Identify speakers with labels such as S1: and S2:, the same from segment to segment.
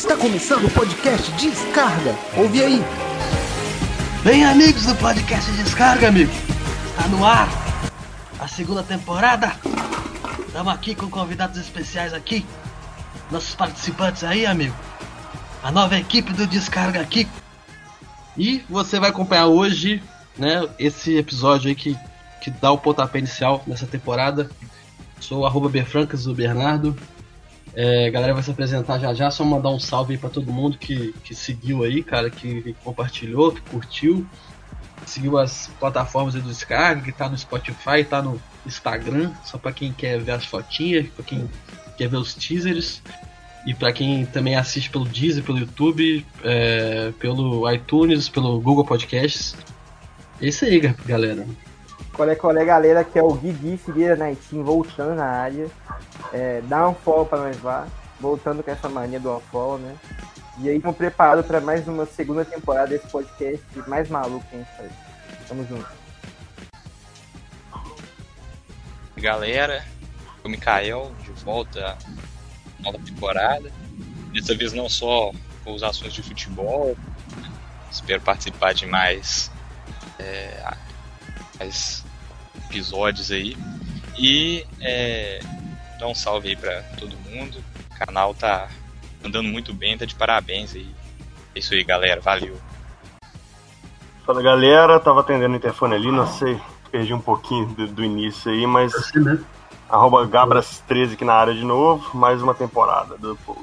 S1: Está começando o podcast Descarga. Ouve aí.
S2: Bem, amigos do podcast Descarga, amigo. Está no ar a segunda temporada. Estamos aqui com convidados especiais aqui. Nossos participantes aí, amigo. A nova equipe do Descarga aqui. E você vai acompanhar hoje, né, esse episódio aí que, que dá o pontapé inicial nessa temporada. Sou o arroba Bernardo. É, a galera vai se apresentar já já, só mandar um salve aí pra todo mundo que, que seguiu aí, cara, que, compartilhou, que curtiu, seguiu as plataformas do Descarga, que tá no Spotify, tá no Instagram, só pra quem quer ver as fotinhas, pra quem quer ver os teasers, e pra quem também assiste pelo Deezer, pelo YouTube, é, pelo iTunes, pelo Google Podcasts. É isso aí, galera.
S3: É, qual é, galera, que é o Guigui Figueira Nightin voltando na área. É, dá um follow pra nós lá. Voltando com essa mania do unfollow, né? E aí, estamos preparados para mais uma segunda temporada desse podcast mais maluco que a gente faz. Tamo junto.
S4: Galera, o Mikael, de volta à nova temporada. Dessa vez não só com os assuntos de futebol, espero participar de mais, é, mais episódios aí. E é, dar um salve aí pra todo mundo. O canal tá andando muito bem, tá de parabéns aí. É isso aí, galera. Valeu.
S5: Fala galera, tava atendendo o interfone ali, não sei, perdi um pouquinho do, do início aí, mas. Arroba Gabras13 aqui na área de novo, mais uma temporada do Pod.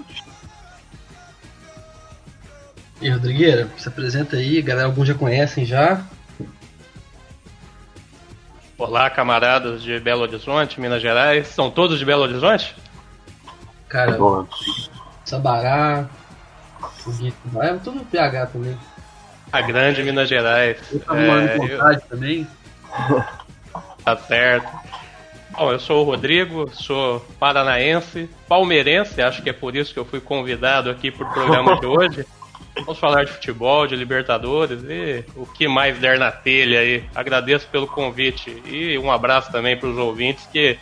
S2: E Rodrigueira, se apresenta aí, galera, alguns já conhecem já.
S6: Olá, camaradas de Belo Horizonte, Minas Gerais. São todos de Belo Horizonte?
S2: Cara. Sabará, Foguito, é tudo PH também.
S6: A grande Minas Gerais.
S2: Eu tava morando em
S6: É, eu-
S2: vontade também.
S6: Tá certo. Bom, eu sou o Rodrigo, sou paranaense, palmeirense, acho que é por isso que eu fui convidado aqui pro programa de hoje. Vamos falar de futebol, de Libertadores e o que mais der na telha aí. Agradeço pelo convite e um abraço também para os ouvintes que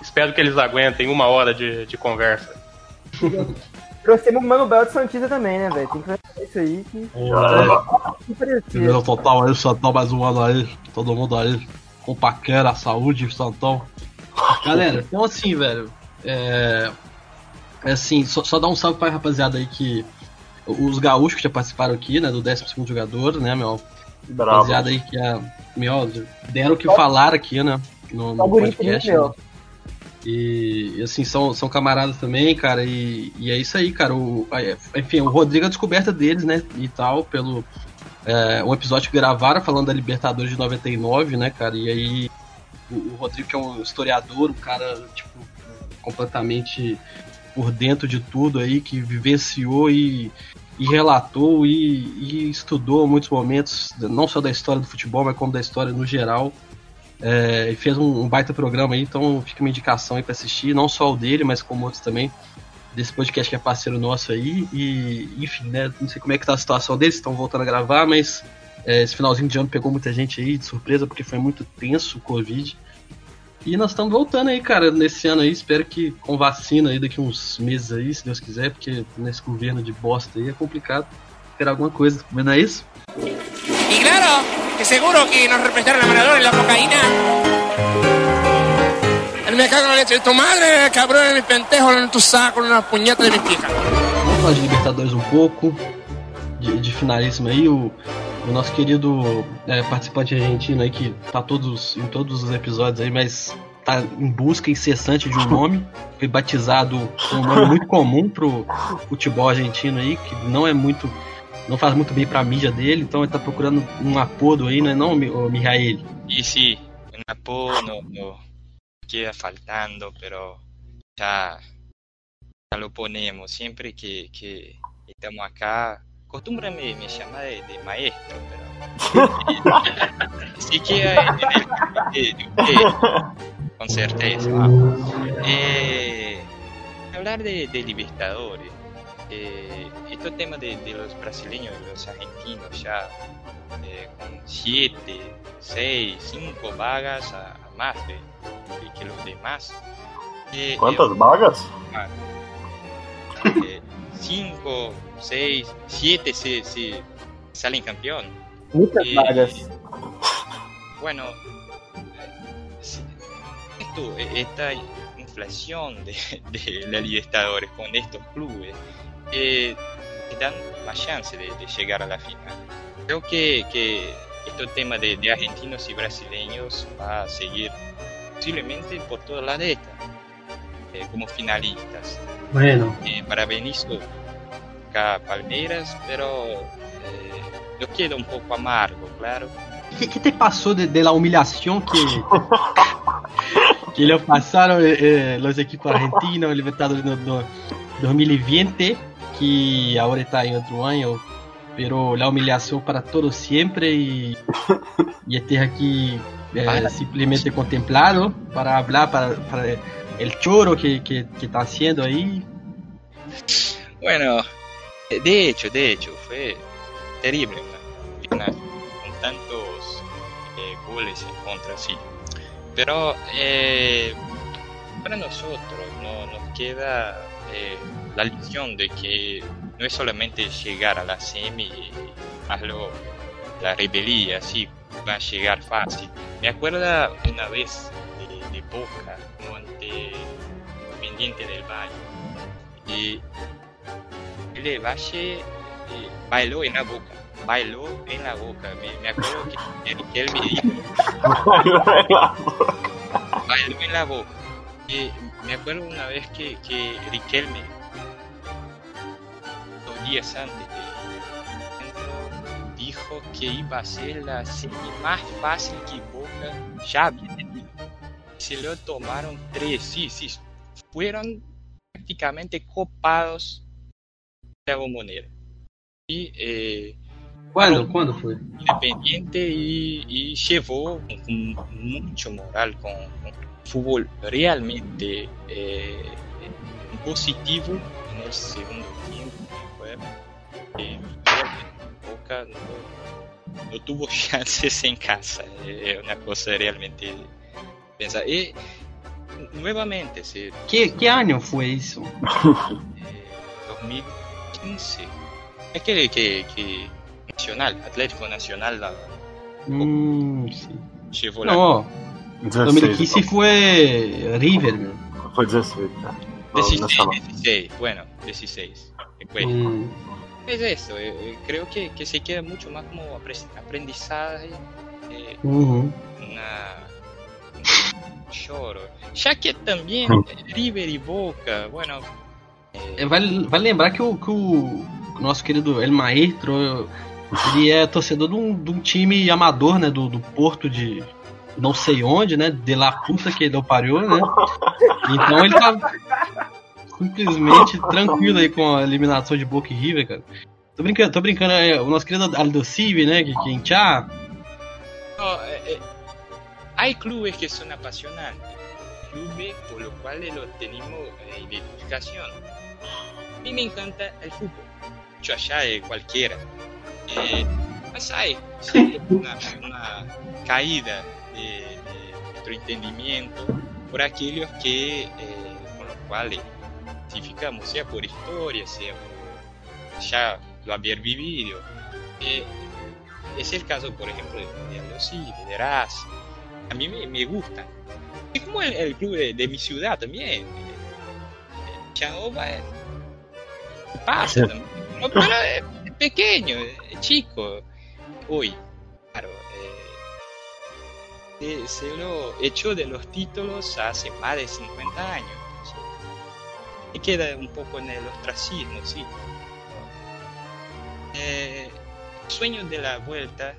S6: espero que eles aguentem uma hora de, de conversa.
S3: Trouxemos o Mano Bel de Santista também, né, velho? Tem que fazer isso aí que, que parecia.
S2: Entendeu? Total aí, Santão mais um ano aí. Todo mundo aí. Com paquera, saúde, Santão. Galera, então assim, velho. É. É assim, só, só dar um salve pra rapaziada aí que. Os gaúchos que já participaram aqui, né? Do 12 jogador, né, meu?
S5: Bravo.
S2: Rapaziada aí que é. Meu, deram o que falar aqui, né? No, no podcast.
S3: né, meu?
S2: E, assim, são, são camaradas também, cara, e, e é isso aí, cara. O, enfim, o Rodrigo é a descoberta deles, né? E tal, pelo. É, um episódio que gravaram falando da Libertadores de 99, né, cara? E aí o, o Rodrigo, que é um historiador, um cara, tipo, completamente por dentro de tudo aí, que vivenciou e, e relatou e, e estudou muitos momentos, não só da história do futebol, mas como da história no geral. É, e fez um, um baita programa aí, então fica uma indicação aí pra assistir, não só o dele, mas como outros também, desse podcast que é parceiro nosso aí. E, enfim, né? Não sei como é que tá a situação deles, estão voltando a gravar, mas é, esse finalzinho de ano pegou muita gente aí de surpresa, porque foi muito tenso o Covid. E nós estamos voltando aí, cara, nesse ano aí. Espero que com vacina aí daqui uns meses aí, se Deus quiser, porque nesse governo de bosta aí é complicado esperar alguma coisa. Mas não é isso?
S7: Y claro, que seguro que nos representaron la Maradona y la cocaína. Me cago en la leche de tu madre, cabrón, en mi pentejo, en tu saco, en la puñeta de mi pija.
S2: Vamos falar de Libertadores um pouco, de, de finalíssimo aí, o, o nosso querido é, participante argentino aí, que tá todos, em todos os episódios aí, mas tá em busca incessante de um nome, foi batizado com um nome muito comum pro futebol argentino aí, que não é muito, não faz muito bem pra mídia dele, então ele tá procurando um apodo aí, não é não, Mi- ô, Mijael?
S4: Y sí, un apodo no, queda faltando, pero ya, ya lo ponemos. Siempre que, que estamos acá, costumbre me, me llama de, de maestro, pero sí queda en el criterio, eh, con certeza. Eh, hablar de, de Libertadores, eh, este tema de, de los brasileños y los argentinos ya eh, con siete, seis, cinco vagas a, a más de, de que los demás. Eh,
S5: Quantas
S4: eu-
S5: vagas?
S4: eh, 5, 6, 7 se, se salen campeón.
S3: Muitas
S4: Eh,
S3: vagas.
S4: Bueno, si- esto, esta inflación de, de la Libertadores con estos clubes eh, dan más chance de, de llegar a la final. Creo que, que este tema de, de argentinos y brasileños va a seguir posiblemente por toda la década eh, como finalistas.
S2: Bueno,
S4: Eh, para Benicio, acá Palmeiras, pero eh, yo quedo un poco amargo, claro.
S2: ¿qué, qué te pasó de, de la humillación que, que le pasaron eh, eh, los equipos argentinos, Libertadores no, no, 2020, que ahora está en otro año, pero la humillación para todos siempre y, y estés aquí eh,
S4: Para.
S2: simplemente contemplado para hablar para, para el choro que, que, que está haciendo ahí.
S4: Bueno, de hecho, de hecho, fue terrible con tantos eh, goles en contra, sí. Pero eh, para nosotros no nos queda eh, la lección de que no es solamente llegar a la semi y la rebelía, así va a llegar fácil. Me acuerdo una vez de, de Boca ante Independiente del Valle. Y el Valle eh, bailó en la boca, bailó en la boca. Me, me acuerdo que Riquelme dijo, bailó en la boca. Y me acuerdo una vez que, que Riquelme, dos días antes de dijo que iba a ser la serie más fácil que Boca ya había tenido. Se lo tomaron tres, sí, sí, fueron prácticamente copados Dragon Moneda. E, eh, é,
S2: ¿Cuándo? ¿Cuándo fue?
S4: Independiente y, y llevó un, mucho moral con, con fútbol realmente eh, positivo en el segundo tiempo. Fue, eh, Boca no, no, tuvo chances en casa, es eh, una cosa realmente pensar. Y nuevamente, sí.
S2: ¿Qué, ¿Qué año fue eso?
S4: Eh, 2000. 15. Es que, que, que Nacional, Atlético Nacional. La,
S2: mm, sí.
S4: Llevó la.
S2: No, 2015 fue River.
S5: Fue 16, no,
S4: 16, 16, bueno, 16. Después.
S2: Mm.
S4: Es eso, eh, eh, creo que, que, se queda mucho más como aprendizaje. Eh,
S2: uh -huh.
S4: una, un lloro. Ya que también River y Boca, bueno,
S2: Vale, vale lembrar que o, que o nosso querido El Maestro, ele é torcedor de um, de um time amador, né? Do, do Porto de não sei onde, né? De La Puta que ele pariu, né? Então ele tá simplesmente tranquilo aí com a eliminação de Boca e River, cara. Tô brincando, tô brincando, é, o nosso querido Aldo Civi, né? Que, que hincha,
S4: no, eh, eh, hay clubes que son apasionantes, clubes por los cuales lo tenemos eh, identificación. A mí me encanta el fútbol, yo allá de cualquiera. Eh, mas hay una, una caída de, de nuestro entendimiento por aquellos que eh, con los cuales identificamos, sea por historia, sea por ya lo haber vivido. Eh, es el caso, por ejemplo, de, Civi, de Racing. A mí me, me gustan. Es como el, el club de, de mi ciudad también. Eh, Chanova es- pasa también. No, pero es, es pequeño, es chico. Hoy, claro, eh, se, lo echó de los títulos hace más de 50 años. entonces, y queda un poco en el ostracismo, sí. Eh, el sueño de la vuelta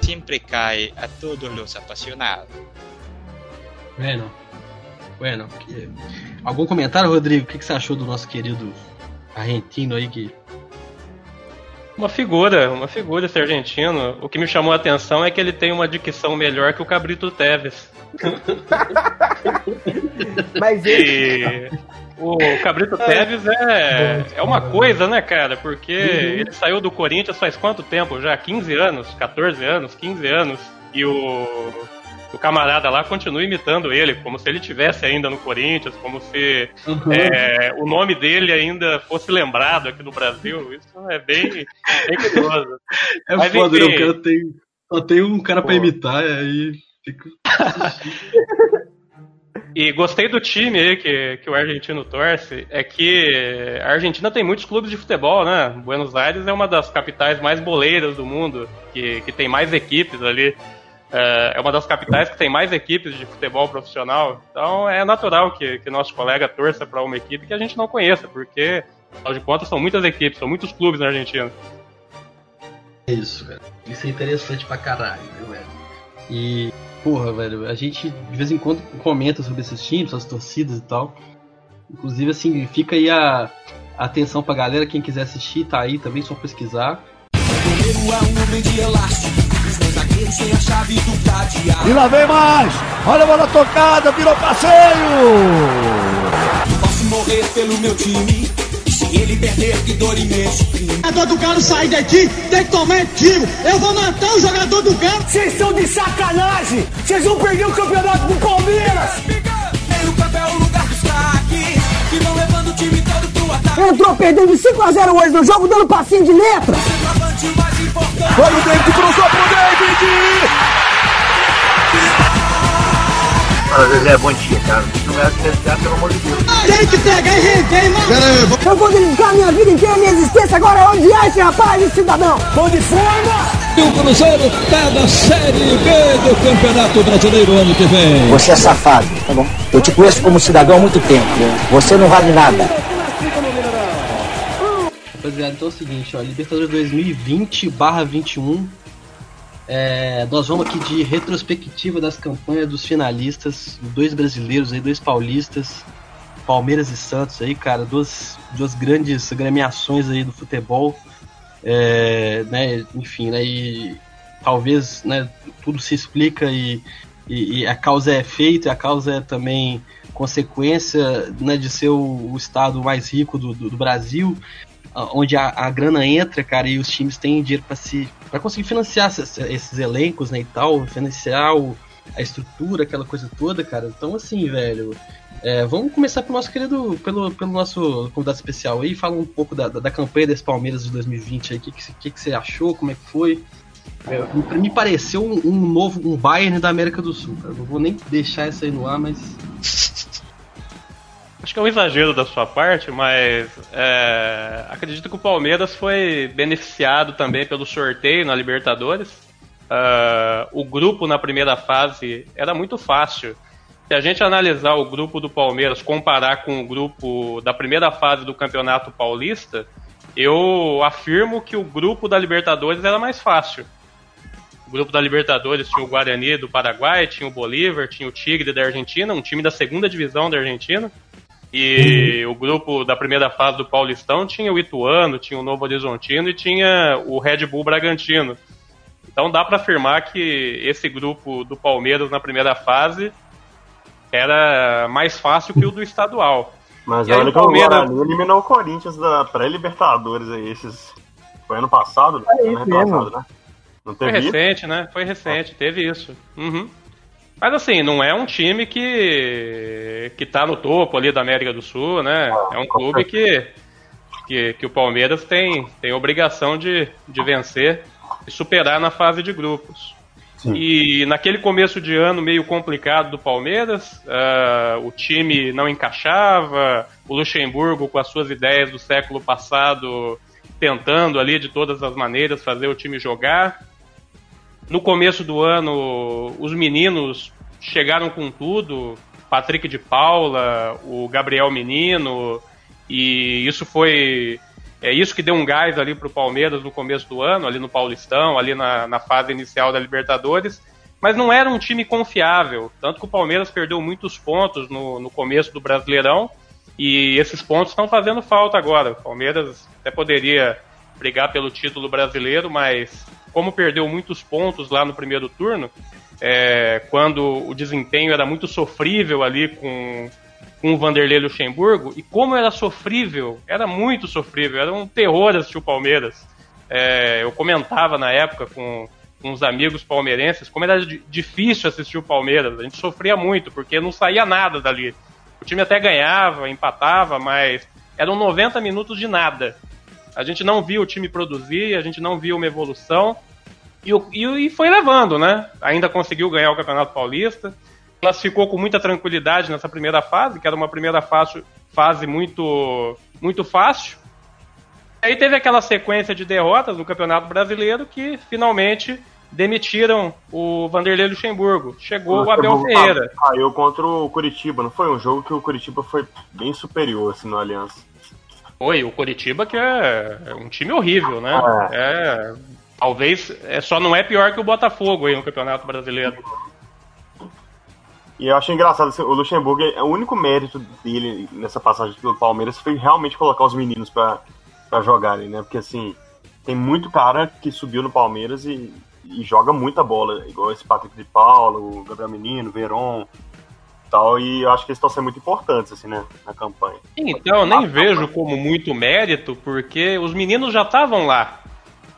S4: siempre cae a todos los apasionados.
S2: Bueno, bueno. que- Algum comentário, Rodrigo? O que, que você achou do nosso querido argentino aí que.
S6: Uma figura, uma figura esse argentino. O que me chamou a atenção é que ele tem uma dicção melhor que o Cabrito Teves.
S3: Mas ele,
S6: E o Cabrito Teves é, é uma coisa, né, cara? Porque ele saiu do Corinthians faz quanto tempo já? 15 anos? 14 anos? 15 anos? E o. o camarada lá continua imitando ele, como se ele tivesse ainda no Corinthians, como se uhum. é, o nome dele ainda fosse lembrado aqui no Brasil. Isso é bem, bem curioso.
S2: É Mas, foda, enfim, né? O cara tem, só tem um cara para imitar, e aí fica.
S6: E gostei do time aí que, que o argentino torce. É que a Argentina tem muitos clubes de futebol, né? Buenos Aires é uma das capitais mais boleiras do mundo, que, que tem mais equipes ali. É, é uma das capitais que tem mais equipes de futebol profissional. Então é natural que, que nosso colega torça para uma equipe que a gente não conheça, porque, afinal de contas, são muitas equipes, são muitos clubes na Argentina.
S2: Isso, cara. Isso é interessante pra caralho, velho? E porra, velho, a gente de vez em quando comenta sobre esses times, as torcidas e tal. Inclusive, assim, fica aí a, a atenção pra galera, quem quiser assistir, tá aí também, só pesquisar.
S1: E lá vem mais! Olha a bola tocada, virou passeio!
S8: Posso morrer pelo meu time se ele perder, que dor imenso. O jogador do Galo sair daqui, tem que tomar tiro. Eu vou matar o jogador do Galo.
S1: Vocês são de sacanagem. Vocês vão perder o campeonato do Palmeiras.
S8: o papel, lugar Que vão levando o time todo pro ataque.
S1: Entrou perdendo 5x0 hoje no jogo, dando passinho de letra. Foi o David, cruzou pro David.
S9: Fala, Zezé, bom dia, cara. Não é acreditar, pelo amor de Deus.
S8: Tem que pegar e rever, mano.
S1: Pera aí, vou... Eu vou dedicar minha vida inteira, minha existência agora é odiar esse rapaz, esse cidadão. Bom de forma.
S10: E o Cruzeiro tá na Série B do Campeonato Brasileiro ano que vem.
S11: Você é safado, tá bom? Eu te conheço como cidadão há muito tempo. Você não vale nada.
S2: Rapaziada, então é o seguinte, ó, Libertadores 2020 barra 21 é, nós vamos aqui de retrospectiva das campanhas dos finalistas, dois brasileiros aí, dois paulistas, Palmeiras e Santos aí, cara, duas, duas grandes gremiações aí do futebol, é, né, enfim, né, e talvez, né, tudo se explica e, e, e, a causa é feita, a causa é também consequência, né, de ser o, o estado mais rico do, do, do Brasil, onde a, a grana entra, cara, e os times têm dinheiro para se para conseguir financiar esses, esses, elencos, né, e tal, financiar o, a estrutura, aquela coisa toda, cara. Então, assim, velho, é, vamos começar pelo nosso querido, pelo, pelo nosso convidado especial aí, fala um pouco da, da, da campanha desse Palmeiras de 2020 aí, o que, que, que, você achou, como é que foi? É, me pareceu um, um, novo, um Bayern da América do Sul, cara. Não vou nem deixar isso aí no ar, mas
S6: Acho que é um exagero da sua parte, mas é, acredito que o Palmeiras foi beneficiado também pelo sorteio na Libertadores. Uh, o grupo na primeira fase era muito fácil. Se a gente analisar o grupo do Palmeiras, comparar com o grupo da primeira fase do Campeonato Paulista, eu afirmo que o grupo da Libertadores era mais fácil. O grupo da Libertadores tinha o Guarani do Paraguai, tinha o Bolívar, tinha o Tigre da Argentina, um time da segunda divisão da Argentina. E uhum. o grupo da primeira fase do Paulistão tinha o Ituano, tinha o Novo Horizontino e tinha o Red Bull Bragantino. Então dá para afirmar que esse grupo do Palmeiras na primeira fase era mais fácil que o do estadual.
S5: Mas e olha o Palmeiras... que o Guarani eliminou o Corinthians da pré-Libertadores aí, esses... Foi ano passado? É ano passado, né?
S6: Não teve Foi recente, isso? né? Foi recente, teve isso. Uhum. Mas assim, não é um time que que tá no topo ali da América do Sul, né? É um clube que, que, que o Palmeiras tem, tem obrigação de, de vencer e superar na fase de grupos. Sim. E naquele começo de ano meio complicado do Palmeiras, uh, o time não encaixava, o Luxemburgo com as suas ideias do século passado tentando ali de todas as maneiras fazer o time jogar. No começo do ano, os meninos chegaram com tudo, Patrick de Paula, o Gabriel Menino, e isso foi é isso que deu um gás ali para o Palmeiras no começo do ano, ali no Paulistão, ali na, na fase inicial da Libertadores, mas não era um time confiável, tanto que o Palmeiras perdeu muitos pontos no, no começo do Brasileirão, e esses pontos estão fazendo falta agora. O Palmeiras até poderia brigar pelo título brasileiro, mas como perdeu muitos pontos lá no primeiro turno, é, quando o desempenho era muito sofrível ali com, com o Vanderlei Luxemburgo, e como era sofrível, era muito sofrível, era um terror assistir o Palmeiras. É, eu comentava na época com, com os amigos palmeirenses como era difícil assistir o Palmeiras. A gente sofria muito, porque não saía nada dali. O time até ganhava, empatava, mas eram 90 minutos de nada. A gente não via o time produzir, a gente não via uma evolução. E, e, e foi levando, né? Ainda conseguiu ganhar o Campeonato Paulista. Classificou com muita tranquilidade nessa primeira fase, que era uma primeira fase, fase muito, muito fácil. Aí teve aquela sequência de derrotas no Campeonato Brasileiro que finalmente demitiram o Vanderlei Luxemburgo. Chegou o Abel Ferreira.
S5: Caiu contra o Curitiba, não foi? Um jogo que o Curitiba foi bem superior assim, no Aliança.
S6: Foi, o Curitiba que é um time horrível, né? É. é talvez é, só não é pior que o Botafogo aí no Campeonato Brasileiro.
S5: E eu acho engraçado, assim, o Luxemburgo, é, o único mérito dele nessa passagem pelo Palmeiras foi realmente colocar os meninos para jogarem, né? Porque assim, tem muito cara que subiu no Palmeiras e, e joga muita bola, igual esse Patrick de Paulo, o Gabriel Menino, Veron, tal, e eu acho que eles estão sendo muito importantes, assim, né, na campanha.
S6: Então, eu nem vejo como muito mérito, porque os meninos já estavam lá.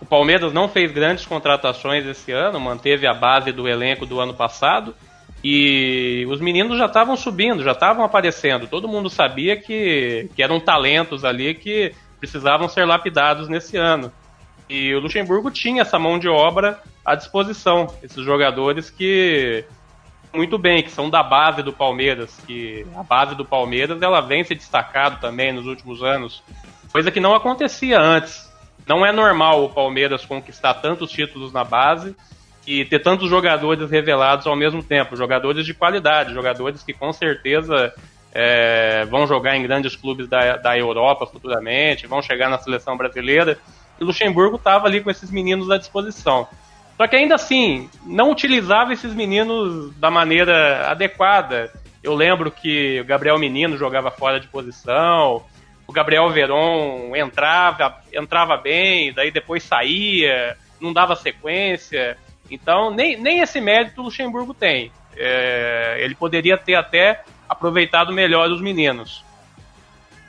S6: O Palmeiras não fez grandes contratações esse ano, manteve a base do elenco do ano passado, e os meninos já estavam subindo, já estavam aparecendo. Todo mundo sabia que, que eram talentos ali que precisavam ser lapidados nesse ano. E o Luxemburgo tinha essa mão de obra à disposição, esses jogadores que muito bem, que são da base do Palmeiras, que a base do Palmeiras ela vem se destacado também nos últimos anos, coisa que não acontecia antes. Não é normal o Palmeiras conquistar tantos títulos na base e ter tantos jogadores revelados ao mesmo tempo, jogadores de qualidade, jogadores que com certeza é, vão jogar em grandes clubes da, da Europa futuramente, vão chegar na seleção brasileira. E Luxemburgo estava ali com esses meninos à disposição. Só que ainda assim, não utilizava esses meninos da maneira adequada. Eu lembro que o Gabriel Menino jogava fora de posição, o Gabriel Veron entrava, entrava bem, daí depois saía, não dava sequência. Então, nem, nem esse mérito o Luxemburgo tem. É, ele poderia ter até aproveitado melhor os meninos.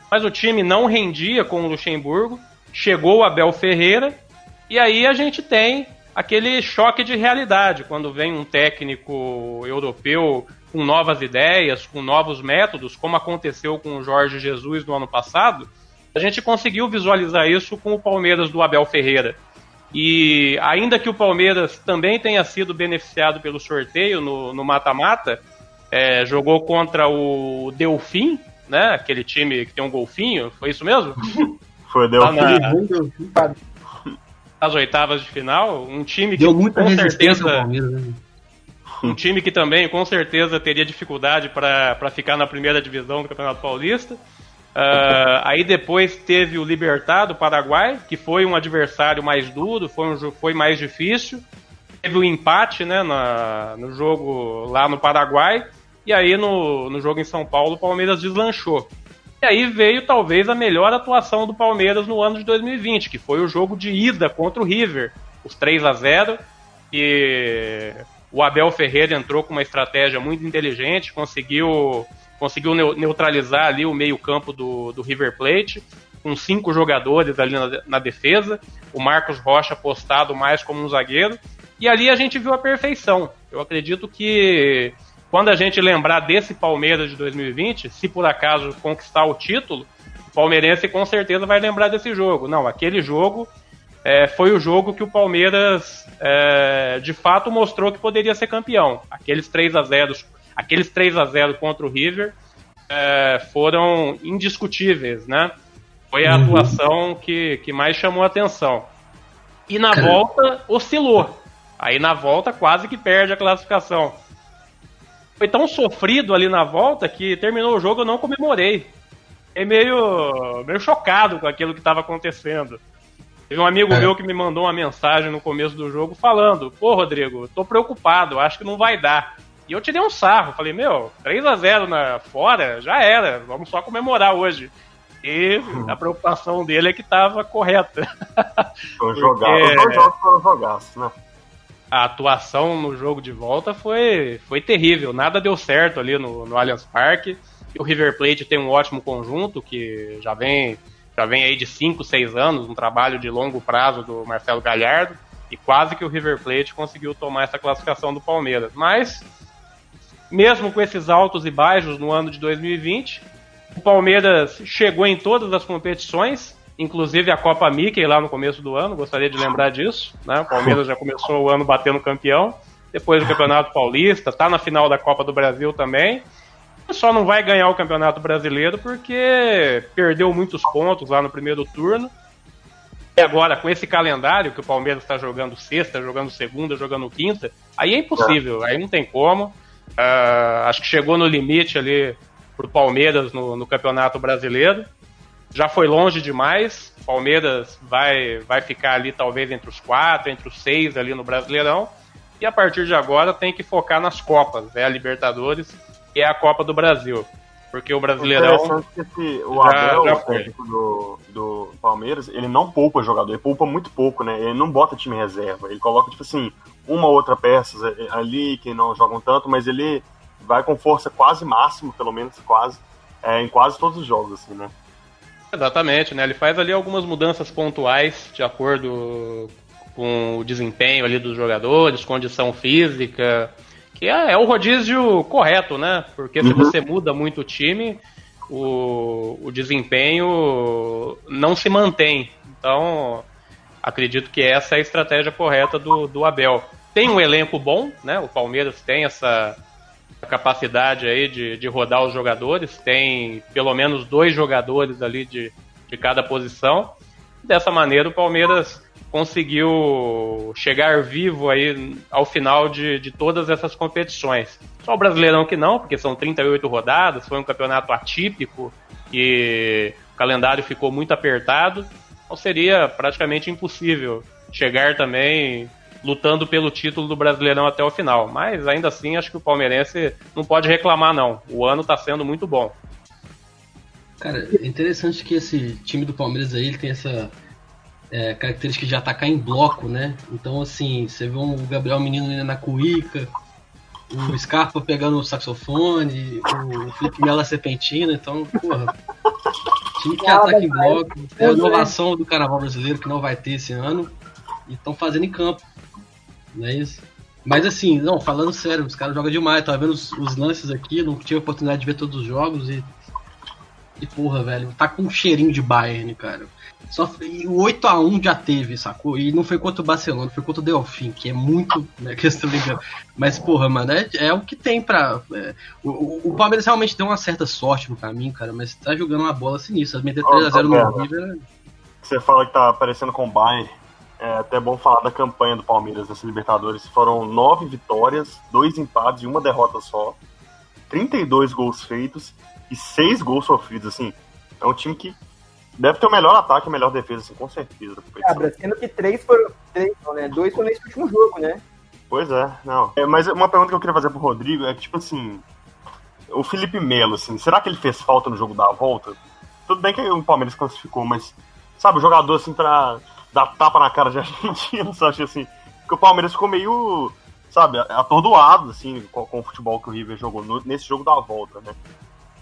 S6: Mas o time não rendia com o Luxemburgo, chegou o Abel Ferreira, e aí a gente tem aquele choque de realidade quando vem um técnico europeu com novas ideias, com novos métodos, como aconteceu com o Jorge Jesus no ano passado. A gente conseguiu visualizar isso com o Palmeiras do Abel Ferreira. E ainda que o Palmeiras também tenha sido beneficiado pelo sorteio no mata-mata, é, jogou contra o Delfim, né? Aquele time que tem um golfinho, foi isso mesmo?
S5: Foi o Delfim.
S6: Tá na as oitavas de final, um time que
S2: Deu muita
S6: com
S2: certeza
S6: né? um time que também com certeza teria dificuldade para ficar na primeira divisão do Campeonato Paulista. Uh, aí depois teve o Libertar do Paraguai, que foi um adversário mais duro, foi, um, foi mais difícil. Teve o um empate né, na, no jogo lá no Paraguai. E aí no, no jogo em São Paulo o Palmeiras deslanchou. E aí veio talvez a melhor atuação do Palmeiras no ano de 2020, que foi o jogo de ida contra o River, os 3 a 0 e o Abel Ferreira entrou com uma estratégia muito inteligente, conseguiu, conseguiu neutralizar ali o meio-campo do, do River Plate, com cinco jogadores ali na, na defesa, o Marcos Rocha postado mais como um zagueiro, e ali a gente viu a perfeição. Eu acredito que quando a gente lembrar desse Palmeiras de 2020, se por acaso conquistar o título, o palmeirense com certeza vai lembrar desse jogo. Não, aquele jogo é, foi o jogo que o Palmeiras é, de fato mostrou que poderia ser campeão. Aqueles 3 a 0 aqueles 3 a 0 contra o River é, foram indiscutíveis, né? Foi a uhum. atuação que, que mais chamou a atenção. E na volta oscilou. Aí na volta quase que perde a classificação foi tão sofrido ali na volta que terminou o jogo eu não comemorei. Fiquei meio, meio chocado com aquilo que estava acontecendo. Teve um amigo é. meu que me mandou uma mensagem no começo do jogo falando: Pô, Rodrigo, tô preocupado, acho que não vai dar. E eu tirei um sarro, falei: Meu, 3 a 0 na, fora, já era, vamos só comemorar hoje. E a preocupação dele é que estava correta.
S5: Foi Porque... jogar, os dois jogos foram jogaços, né?
S6: A atuação no jogo de volta foi, foi terrível. Nada deu certo ali no, no Allianz Parque. O River Plate tem um ótimo conjunto que já vem, já vem aí de 5, 6 anos, um trabalho de longo prazo do Marcelo Galhardo. E quase que o River Plate conseguiu tomar essa classificação do Palmeiras. Mas, mesmo com esses altos e baixos no ano de 2020, o Palmeiras chegou em todas as competições, inclusive a Copa Mickey lá no começo do ano, gostaria de lembrar disso. Né? O Palmeiras já começou o ano batendo campeão, depois do Campeonato Paulista, está na final da Copa do Brasil também. Só não vai ganhar o Campeonato Brasileiro porque perdeu muitos pontos lá no primeiro turno. E agora, com esse calendário que o Palmeiras está jogando sexta, jogando segunda, jogando quinta, aí é impossível, aí não tem como. Uh, acho que chegou no limite ali pro Palmeiras no, no, Campeonato Brasileiro. Já foi longe demais. Palmeiras vai, vai ficar ali talvez entre os quatro, entre os seis ali no Brasileirão. E a partir de agora tem que focar nas Copas, é a Libertadores e é a Copa do Brasil. Porque o Brasileirão.
S5: É que o Abel, já o técnico do, do Palmeiras, ele não poupa jogador, ele poupa muito pouco, né? Ele não bota time reserva. Ele coloca, tipo assim, uma ou outra peça ali que não jogam tanto, mas ele vai com força quase máximo, pelo menos quase, é, em quase todos os jogos, assim, né?
S6: Exatamente, né? Ele faz ali algumas mudanças pontuais de acordo com o desempenho ali dos jogadores, condição física, que é, é o rodízio correto, né? Porque se uhum. você muda muito o time, o, o desempenho não se mantém. Então, acredito que essa é a estratégia correta do, do Abel. Tem um elenco bom, né? O Palmeiras tem essa capacidade aí de, de rodar os jogadores, tem pelo menos dois jogadores ali de, de cada posição. Dessa maneira, o Palmeiras conseguiu chegar vivo aí ao final de, de todas essas competições. Só o Brasileirão que não, porque são 38 rodadas, foi um campeonato atípico e o calendário ficou muito apertado, então seria praticamente impossível chegar também lutando pelo título do Brasileirão até o final. Mas ainda assim, acho que o palmeirense não pode reclamar não. O ano está sendo muito bom.
S2: Cara, é interessante que esse time do Palmeiras aí ele tem essa é, característica de atacar em bloco, né? Então, assim, você vê um Gabriel Menino na cuíca, o Scarpa pegando o saxofone, o Felipe Melo serpentina, então, porra. Time que ataca em bloco, é a inovação do carnaval brasileiro que não vai ter esse ano, e estão fazendo em campo. Não é isso? Mas assim, não, falando sério, os caras jogam demais, tava vendo os, os lances aqui, não tive a oportunidade de ver todos os jogos e. E porra, velho, tá com um cheirinho de Bayern, cara. Só, e o 8x1 já teve, sacou? E não foi contra o Barcelona, foi contra o Delfim, que é muito. Né, questão de... Mas, porra, mano, é, é o que tem pra. É, o, o, Palmeiras realmente deu uma certa sorte no caminho, cara, mas tá jogando uma bola sinistra. Meter 3x0 no River.
S5: Você fala que tá parecendo com o Bayern. É até bom falar da campanha do Palmeiras nessa Libertadores. Foram nove vitórias, dois empates e uma derrota só. 32 gols feitos e seis gols sofridos, assim. É um time que Deve ter o melhor ataque e a melhor defesa, assim, com certeza.
S3: Cabra, sendo que três foram. Três, não, né? Dois foram nesse último jogo, né?
S5: Pois é, não. É, mas uma pergunta que eu queria fazer pro Rodrigo é que, tipo assim. O Felipe Melo, assim, será que ele fez falta no jogo da volta? Tudo bem que o Palmeiras classificou, mas, sabe, o jogador, assim, pra dar tapa na cara de Argentina, sabe, assim. Porque o Palmeiras ficou meio, sabe, atordoado, assim, com, com o futebol que o River jogou no, nesse jogo da volta, né?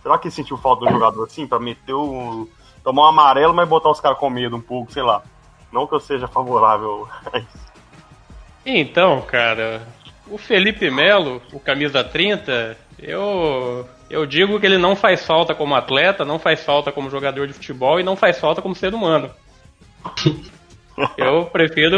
S5: Será que ele sentiu falta do jogador, assim, pra meter o tomar um amarelo, mas botar os caras com medo um pouco, sei lá. Não que eu seja favorável a isso.
S6: Então, cara, o Felipe Melo, o camisa 30, eu eu digo que ele não faz falta como atleta, não faz falta como jogador de futebol e não faz falta como ser humano. eu prefiro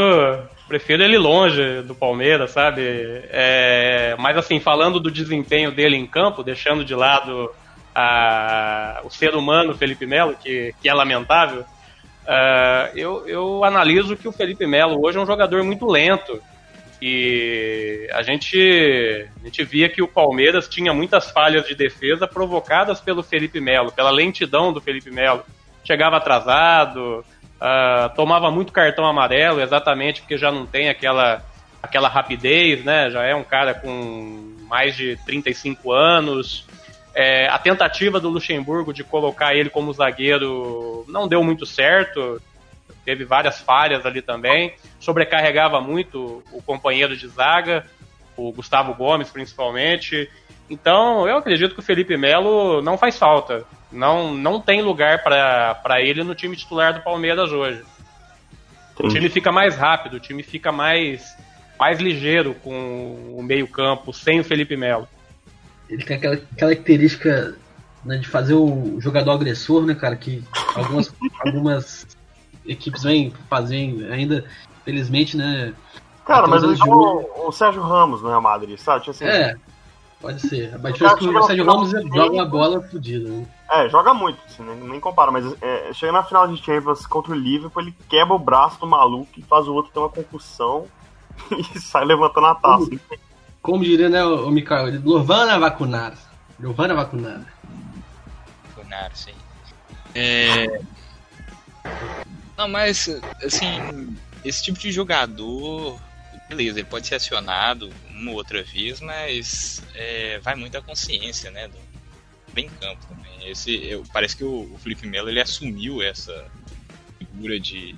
S6: prefiro ele longe do Palmeiras, sabe? É, mas assim, falando do desempenho dele em campo, deixando de lado a, o ser humano Felipe Melo, que, que é lamentável, uh, eu, eu analiso que o Felipe Melo hoje é um jogador muito lento. E a gente, a gente via que o Palmeiras tinha muitas falhas de defesa provocadas pelo Felipe Melo, pela lentidão do Felipe Melo. Chegava atrasado, uh, tomava muito cartão amarelo, exatamente porque já não tem aquela, aquela rapidez, né? Já é um cara com mais de 35 anos, é, a tentativa do Luxemburgo de colocar ele como zagueiro não deu muito certo, teve várias falhas ali também, sobrecarregava muito o companheiro de zaga, o Gustavo Gomes principalmente. Então, eu acredito que o Felipe Melo não faz falta. Não, não tem lugar para ele no time titular do Palmeiras hoje. O time fica mais rápido, o time fica mais, mais ligeiro com o meio-campo sem o Felipe Melo.
S2: Ele tem aquela característica né, de fazer o jogador agressor, né, cara? Que algumas, algumas equipes vêm fazer ainda, felizmente, né?
S5: Cara, mas ele jogou o Sérgio Ramos no Real Madrid, sabe? Tipo assim,
S2: É, pode ser. Mas o
S5: no
S2: Sérgio Ramos joga uma bola fodida, né?
S5: É, joga muito, assim, nem, nem compara, mas é, chega na final de Champions contra o Liverpool, ele quebra o braço do maluco e faz o outro ter uma concussão e sai levantando a taça.
S2: Como diria, né, o, o Mikael, ele Lovana vacunar. Lovana vacunar.
S4: Bolsonaro, sim. É... Não, mas, assim, esse tipo de jogador, beleza, ele pode ser acionado uma ou outra vez, mas é, vai muito a consciência, né, do, bem campo também. Esse, eu, parece que o, o Felipe Melo, ele assumiu essa figura de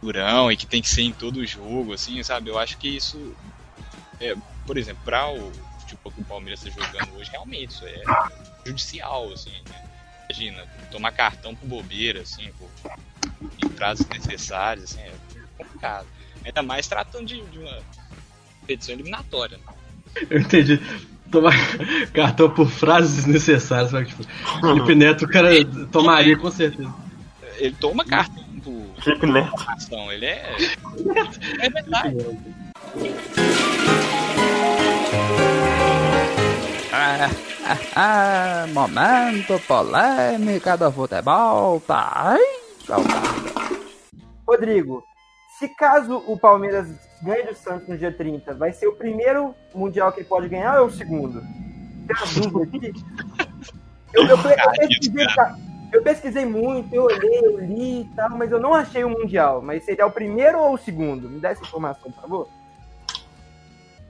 S4: durão e que tem que ser em todo jogo, assim, sabe? Eu acho que isso, é, por exemplo, para o futebol que o Palmeiras está jogando hoje, realmente isso é judicial, assim, né? Imagina, tomar cartão por bobeira, assim, por entradas desnecessárias, assim, é complicado. Ainda mais tratando de, de uma competição eliminatória. Né?
S2: Eu entendi. Tomar cartão por frases desnecessárias. sabe? Tipo, Felipe Neto, o cara tomaria com certeza.
S4: Ele toma cartão por
S5: Felipe Neto.
S4: ele é. É verdade.
S12: Ah, ah, ah, momento polêmica do futebol. Tá. Ai.
S3: Rodrigo, se caso o Palmeiras ganhe do Santos no dia 30, vai ser o primeiro Mundial que ele pode ganhar ou é o segundo? Tem uma dúvida aqui. Eu, eu, eu pesquisei, eu pesquisei muito, eu olhei, eu li e tal, mas eu não achei o Mundial. Mas seria o primeiro ou o segundo? Me dá essa informação, por favor.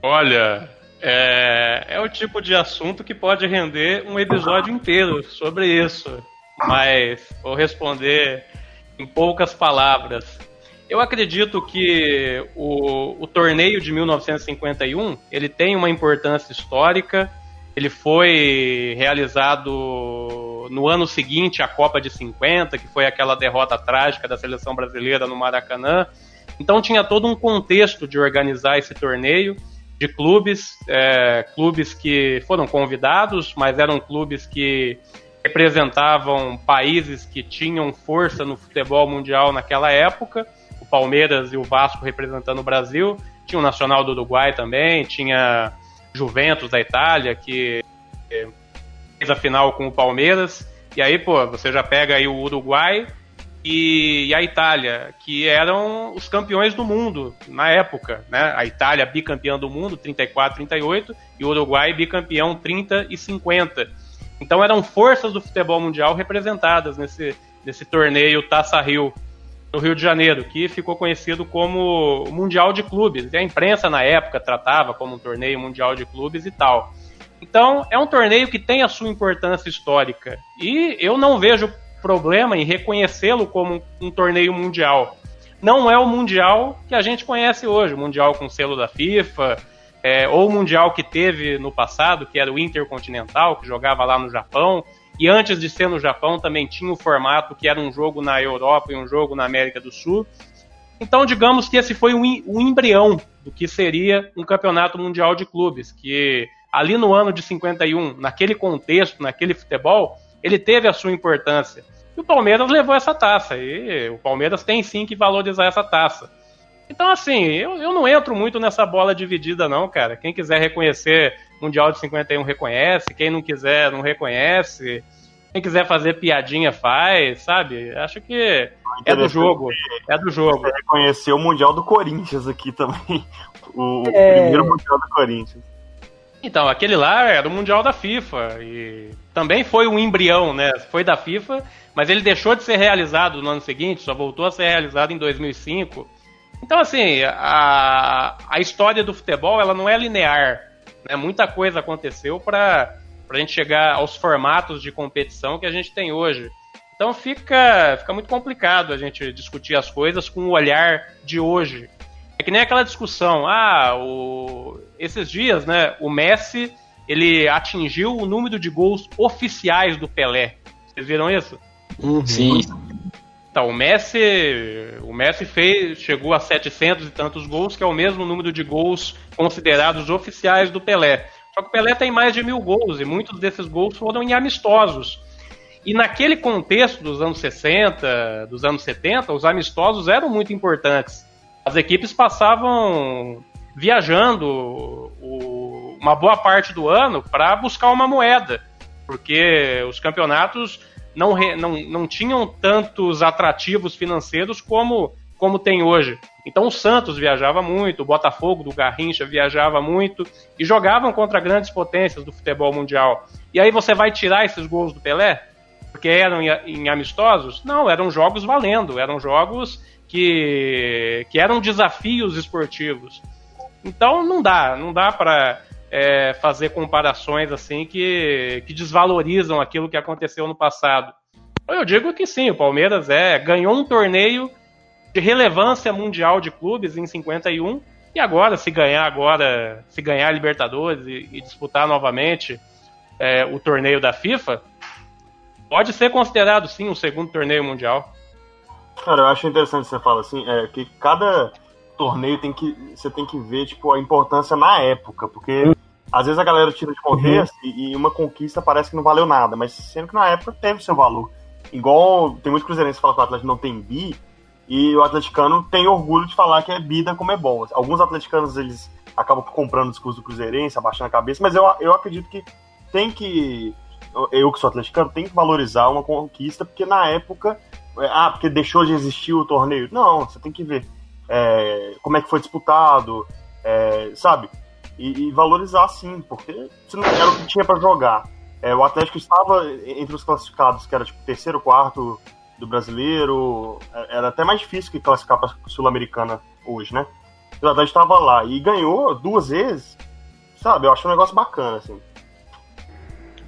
S6: Olha, é, é o tipo de assunto que pode render um episódio inteiro sobre isso. Mas vou responder em poucas palavras. Eu acredito que o, o torneio de 1951 ele tem uma importância histórica. Ele foi realizado no ano seguinte à Copa de 50, que foi aquela derrota trágica da seleção brasileira no Maracanã. Então tinha todo um contexto de organizar esse torneio de clubes, é, clubes que foram convidados, mas eram clubes que representavam países que tinham força no futebol mundial naquela época. Palmeiras e o Vasco representando o Brasil. Tinha o Nacional do Uruguai também, tinha Juventus da Itália, que fez a final com o Palmeiras. E aí, pô, você já pega aí o Uruguai e, e a Itália, que eram os campeões do mundo na época, né? A Itália bicampeã do mundo, 34, 38, e o Uruguai bicampeão 30 e 50. Então eram forças do futebol mundial representadas nesse, nesse torneio Taça Rio, no Rio de Janeiro, que ficou conhecido como Mundial de Clubes. A imprensa na época tratava como um torneio mundial de clubes e tal. Então é um torneio que tem a sua importância histórica. E eu não vejo problema em reconhecê-lo como um torneio mundial. Não é o mundial que a gente conhece hoje, o mundial com selo da FIFA, é, ou o mundial que teve no passado, que era o Intercontinental, que jogava lá no Japão, e antes de ser no Japão também tinha o formato que era um jogo na Europa e um jogo na América do Sul. Então, digamos que esse foi o o embrião do que seria um campeonato mundial de clubes, que ali no ano de 51, naquele contexto, naquele futebol, ele teve a sua importância. E o Palmeiras levou essa taça, e o Palmeiras tem sim que valorizar essa taça. Então, assim, eu, eu não entro muito nessa bola dividida, não, cara. Quem quiser reconhecer Mundial de 51 reconhece, quem não quiser não reconhece. Quem quiser fazer piadinha faz, sabe? Acho que é do jogo. É do jogo.
S5: Você reconheceu o Mundial do Corinthians aqui também. O, o
S6: É.
S5: primeiro Mundial do Corinthians.
S6: Então, aquele lá era o Mundial da FIFA e também foi um embrião, né? Foi da FIFA, mas ele deixou de ser realizado no ano seguinte, só voltou a ser realizado em 2005. Então, assim, a, a história do futebol ela não é linear. Né? Muita coisa aconteceu para a gente chegar aos formatos de competição que a gente tem hoje. Então fica, fica muito complicado a gente discutir as coisas com o olhar de hoje. É que nem aquela discussão, ah, o... esses dias, né, o Messi, ele atingiu o número de gols oficiais do Pelé. Vocês viram isso?
S4: Sim.
S6: Então, o Messi, o Messi fez, chegou a 700 e tantos gols, que é o mesmo número de gols considerados oficiais do Pelé. Só que o Pelé tem mais de mil gols e muitos desses gols foram em amistosos. E naquele contexto dos anos 60, dos anos 70, os amistosos eram muito importantes. As equipes passavam viajando o, uma boa parte do ano para buscar uma moeda, porque os campeonatos não, re, não, não tinham tantos atrativos financeiros como, como tem hoje. Então o Santos viajava muito, o Botafogo do Garrincha viajava muito e jogavam contra grandes potências do futebol mundial. E aí você vai tirar esses gols do Pelé? Porque eram em amistosos? Não, eram jogos valendo, eram jogos que, que eram desafios esportivos. Então não dá, não dá para é, fazer comparações assim que, que desvalorizam aquilo que aconteceu no passado. Eu digo que sim, o Palmeiras é ganhou um torneio de relevância mundial de clubes em 51 e agora se ganhar agora se ganhar a Libertadores e, e disputar novamente é, o torneio da FIFA pode ser considerado sim um segundo torneio mundial.
S5: Cara, eu acho interessante você falar assim, é que cada torneio tem que você tem que ver tipo a importância na época, porque às vezes a galera tira de contexto uhum. e, e, uma conquista parece que não valeu nada, mas sendo que na época teve seu valor. Igual tem muito cruzeirense que fala que o Atlético não tem bi e o atleticano tem orgulho de falar que é bida como é bom. Alguns atleticanos eles acabam comprando o discurso do cruzeirense, abaixando a cabeça, mas eu, eu acredito que tem que eu que sou atleticano, tem que valorizar uma conquista, porque na época, é, ah, porque deixou de existir o torneio. Não, você tem que ver é, como é que foi disputado, é, sabe? E, e, valorizar sim, porque não era o que tinha para jogar. É, o Atlético estava entre os classificados, que era tipo terceiro, quarto do brasileiro. É, era até mais difícil que classificar para Sul-Americana hoje, né? O Atlético estava lá e ganhou duas vezes, sabe? Eu acho um negócio bacana, assim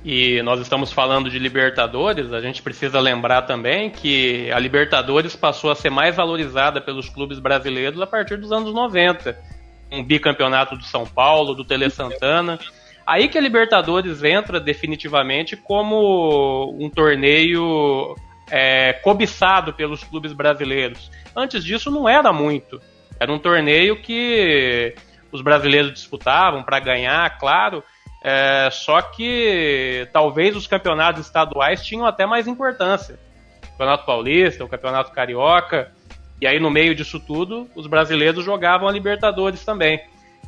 S6: e nós estamos falando de Libertadores, a gente precisa lembrar também que a Libertadores passou a ser mais valorizada pelos clubes brasileiros a partir dos anos 90. Um bicampeonato do São Paulo, do Tele Santana. Aí que a Libertadores entra definitivamente como um torneio é, cobiçado pelos clubes brasileiros. Antes disso não era muito. Era um torneio que os brasileiros disputavam para ganhar, claro, é, só que talvez os campeonatos estaduais tinham até mais importância. O Campeonato Paulista, o Campeonato Carioca. E aí, no meio disso tudo, os brasileiros jogavam a Libertadores também.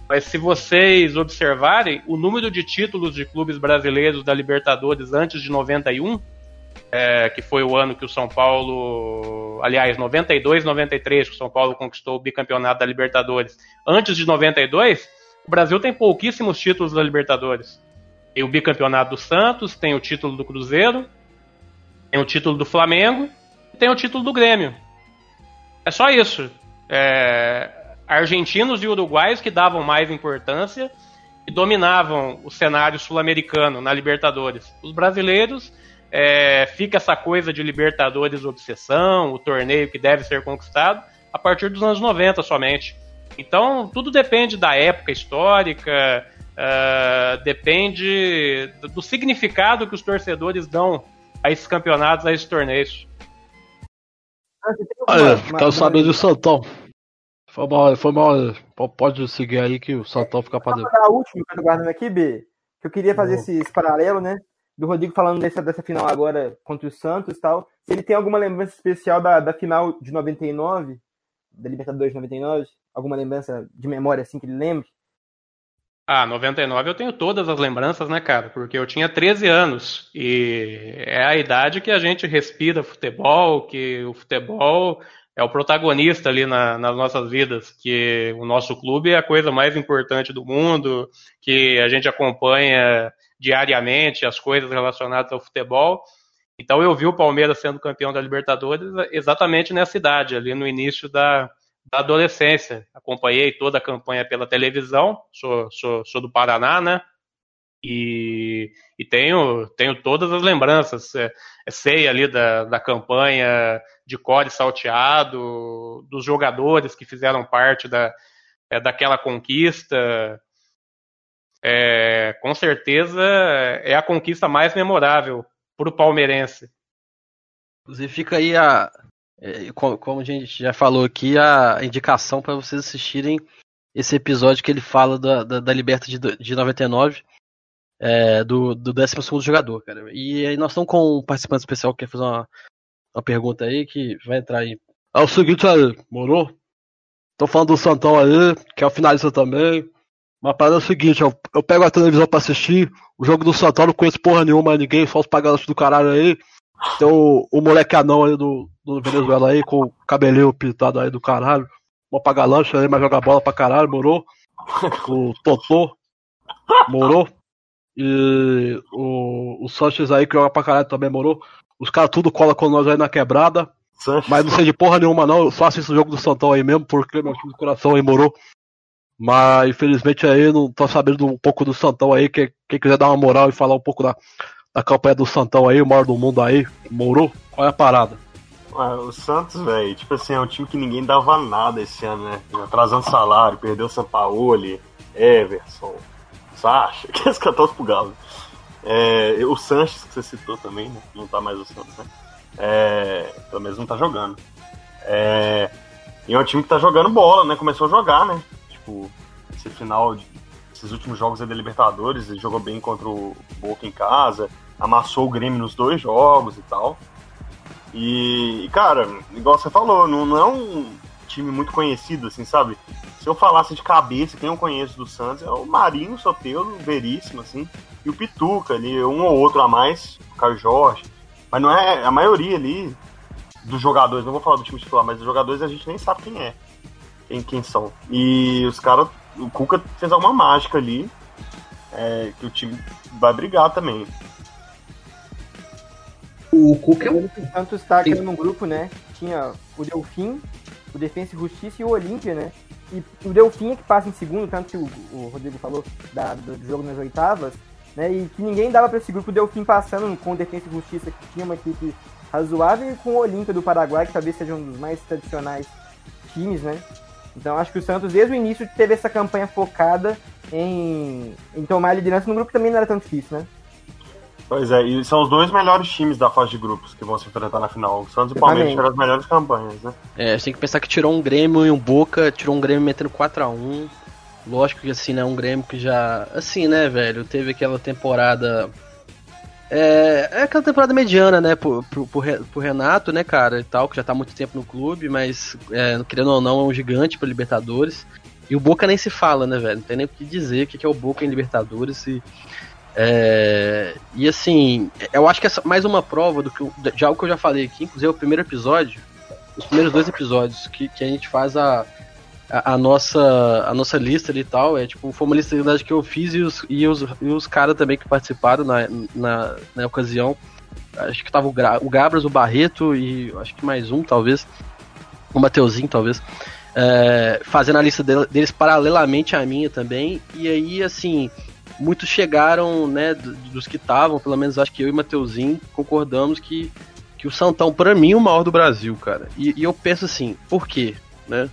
S6: Mas se vocês observarem, o número de títulos de clubes brasileiros da Libertadores antes de 91, é, que foi o ano que o São Paulo. Aliás, 92, 93, que o São Paulo conquistou o bicampeonato da Libertadores. Antes de 92, o Brasil tem pouquíssimos títulos da Libertadores. Tem o bicampeonato do Santos, tem o título do Cruzeiro, tem o título do Flamengo e tem o título do Grêmio. É só isso. É, argentinos e uruguaios que davam mais importância e dominavam o cenário sul-americano na Libertadores. Os brasileiros é, fica essa coisa de Libertadores obsessão, o torneio que deve ser conquistado a partir dos anos 90 somente. Então, tudo depende da época histórica, uh, depende do significado que os torcedores dão a esses campeonatos, a esses torneios.
S13: Olha, quero saber do Santão. Foi mal, foi mal. Pode seguir aí que o Santão fica pra dentro.
S3: A última que eu guardando aqui, B, que eu queria fazer esse, esse, paralelo, né? Do Rodrigo falando dessa, dessa final agora contra o Santos e tal. Se ele tem alguma lembrança especial da, da final de 99, da Libertadores de 99? alguma lembrança de memória assim que ele lembre?
S6: Ah, 99 eu tenho todas as lembranças, né, cara? Porque eu tinha 13 anos e é a idade que a gente respira futebol, que o futebol é o protagonista ali na, nas nossas vidas, que o nosso clube é a coisa mais importante do mundo, que a gente acompanha diariamente as coisas relacionadas ao futebol. Então eu vi o Palmeiras sendo campeão da Libertadores exatamente nessa idade, ali no início da, da adolescência. Acompanhei toda a campanha pela televisão, sou, sou, sou do Paraná, né? E, e tenho, tenho todas as lembranças. É, é sei ali da, da campanha de core salteado, dos jogadores que fizeram parte da, é, daquela conquista. É, com certeza é a conquista mais memorável para o palmeirense.
S2: Inclusive fica aí a, É, como a gente já falou aqui, a indicação para vocês assistirem esse episódio que ele fala da, da, da Liberta de, de 99, é, do, do 12 jogador, cara. E aí nós estamos com um participante especial que quer fazer uma, uma pergunta aí que vai entrar aí. É o seguinte aí, morou? Tô falando do Santão aí, que é o finalista também. Mas parada é o seguinte, eu, eu pego a televisão pra assistir, o jogo do Santão não conheço porra nenhuma, ninguém, só os pagados do caralho aí. Tem o, o moleque anão aí do, do Venezuela aí, com o cabelinho pintado aí do caralho. Mó paga lancha aí, mas joga bola pra caralho, morou? O Totô, morou? E o, o Sanches aí que joga pra caralho também, morou? Os caras tudo cola com nós aí na quebrada. Mas não sei de porra nenhuma não, eu só assisto o jogo do Santão aí mesmo, porque meu time do coração aí morou. Mas infelizmente aí não tô sabendo um pouco do Santão aí, quem, quem quiser dar uma moral e falar um pouco da, da campanha do Santão aí, o maior do mundo aí, morou? Qual é a parada?
S5: Ah, o Santos, velho, tipo assim, é um time que ninguém dava nada esse ano, né? Atrasando salário, perdeu o Sampaoli, Everson, Sacha, que esse cara todos pro Galo. É, o Sanches, que você citou também, né? Não tá mais o Santos, né? É, pelo menos não tá jogando. É, e é um time que tá jogando bola, né? Começou a jogar, né? Tipo, esse final, de, esses últimos jogos da Libertadores, ele jogou bem contra o Boca em casa, amassou o Grêmio nos dois jogos e tal. E, cara, igual você falou, não, não é um time muito conhecido, assim, sabe? Se eu falasse de cabeça, quem eu conheço do Santos é o Marinho, o Soteudo, Veríssimo, assim, e o Pituca ali, um ou outro a mais, o Caio Jorge. Mas não é a maioria ali dos jogadores, não vou falar do time titular, mas dos jogadores a gente nem sabe quem é, quem, quem são. E os caras, o Cuca fez alguma mágica ali, é, que o time vai brigar também.
S2: O Cuca é um.
S3: O Santos tá criando um grupo, né? Tinha o Delfim, o Defensa e Justiça e o Olímpia, né? E o Delfim é que passa em segundo, tanto que o, o Rodrigo falou da- do, do jogo nas oitavas, né? E que ninguém dava pra esse grupo o Delfim passando com o Defensa e Justiça, que tinha uma equipe razoável, e com o Olímpia do Paraguai, que talvez seja um dos mais tradicionais times, né? Então acho que o Santos, desde o início, teve essa campanha focada em, em tomar a liderança no grupo que também não era tão difícil, né?
S5: Pois é, e são os dois melhores times da fase de grupos que vão se enfrentar na final. O Santos e o Palmeiras tiveram as melhores campanhas, né?
S2: É, a gente tem que pensar que tirou um Grêmio e um Boca, tirou um Grêmio metendo 4x1. Lógico que assim, né? Um Grêmio que já. Assim, né, velho? Teve aquela temporada. É, é aquela temporada mediana, né, pro, pro, pro Re- pro Renato, né, cara, e tal, que já tá há muito tempo no clube, mas, é, querendo ou não, é um gigante pra Libertadores. E o Boca nem se fala, né, velho? Não tem nem o que dizer o que que é o Boca em Libertadores. E, é, e assim, eu acho que essa mais uma prova do que de algo que eu já falei aqui, inclusive é o primeiro episódio, os primeiros dois episódios que, que a gente faz a, a, a nossa a nossa lista e tal, é tipo, foi uma lista que eu fiz e os, e os, e os caras também que participaram na, na, na ocasião. Acho que tava o, Gra, o Gabras, o Barreto e acho que mais um, talvez. O Mateuzinho, talvez. é, fazendo a lista del- deles paralelamente à minha também. E aí, assim, muitos chegaram, né, do- dos que estavam, pelo menos acho que eu e Mateuzinho concordamos que, que o Santão, pra mim, é o maior do Brasil, cara. E, e eu penso assim, por quê? Né?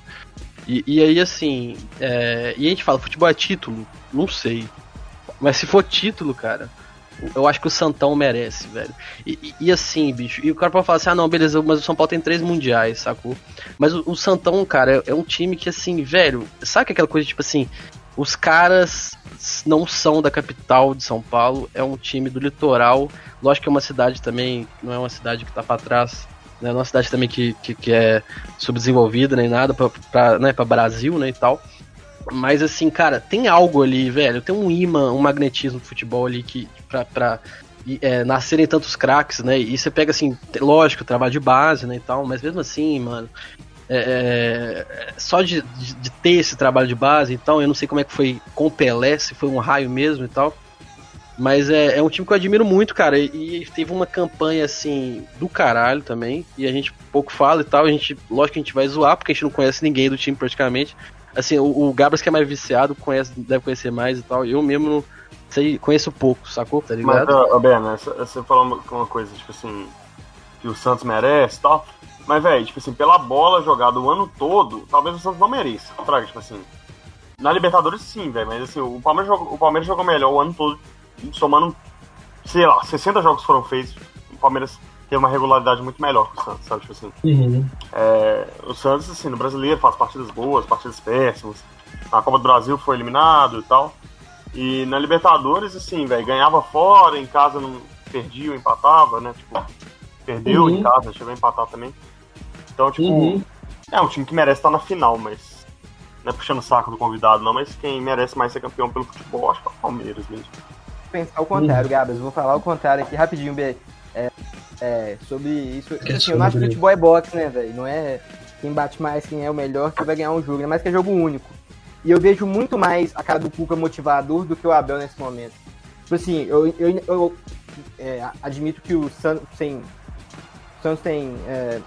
S2: E, e aí, assim, é, e a gente fala, futebol é título? Não sei. Mas se for título, cara, eu acho que o Santão merece, velho. E, e- e assim, bicho, e o cara pode falar assim, ah não, beleza, mas o São Paulo tem três mundiais, sacou? Mas o, o Santão, cara, é, é um time que, assim, velho, sabe aquela coisa, tipo assim, os caras não são da capital de São Paulo, é um time do litoral. Lógico que é uma cidade também, não é uma cidade que tá pra trás, né? É uma cidade também que, que, que é subdesenvolvida nem nada pra, né, pra Brasil, né, e tal. Mas assim, cara, tem algo ali, velho. Tem um imã, um magnetismo do futebol ali que pra, pra é, nascerem tantos craques, né? E você pega assim, lógico, trabalho de base, né, e tal, mas mesmo assim, mano, é, é, só de, de, de ter esse trabalho de base, então, eu não sei como é que foi com o Pelé, se foi um raio mesmo e tal. Mas é, é um time que eu admiro muito, cara. E, e teve uma campanha assim do caralho também. E a gente pouco fala e tal. A gente, lógico que a gente vai zoar, porque a gente não conhece ninguém do time praticamente. Assim, o, o Gabras que é mais viciado, conhece, deve conhecer mais e tal. Eu mesmo sei, conheço pouco, sacou? Tá
S5: Mas,
S2: ligado?
S5: ó, ó, Ben, né, você- você falou uma, uma coisa, tipo assim, que o Santos merece e tal. Mas, velho, tipo assim, pela bola jogada o ano todo, talvez o Santos não mereça. Fraga, tipo assim. Na Libertadores sim, velho. Mas assim, o Palmeiras, jogou, o Palmeiras jogou melhor o ano todo, somando, sei lá, 60 jogos foram feitos. O Palmeiras tem uma regularidade muito melhor que o Santos, sabe? Tipo assim.
S2: Uhum.
S5: É, o Santos, assim, no brasileiro faz partidas boas, partidas péssimas. Na Copa do Brasil foi eliminado e tal. E na Libertadores, assim, velho, ganhava fora, em casa não perdia ou empatava, né? Tipo, perdeu
S2: Uhum.
S5: em casa, chegou a empatar também. Então, tipo,
S2: Uhum.
S5: é um time que merece estar na final, mas. Não é puxando o saco do convidado, não, mas quem merece mais ser campeão pelo futebol, acho que é o Palmeiras mesmo.
S3: pensar o contrário, Gabas. Vou falar o contrário aqui rapidinho, B. É, é, sobre isso.
S2: Que é
S3: Assim, eu não acho que futebol é boxe, né, velho? Não é quem bate mais, quem é o melhor, que vai ganhar um jogo. Ainda mais que é jogo único. E eu vejo muito mais a cara do Cuca motivador do que o Abel nesse momento. Tipo assim, eu, eu, eu, é, admito que o Santos tem, o Santos tem é,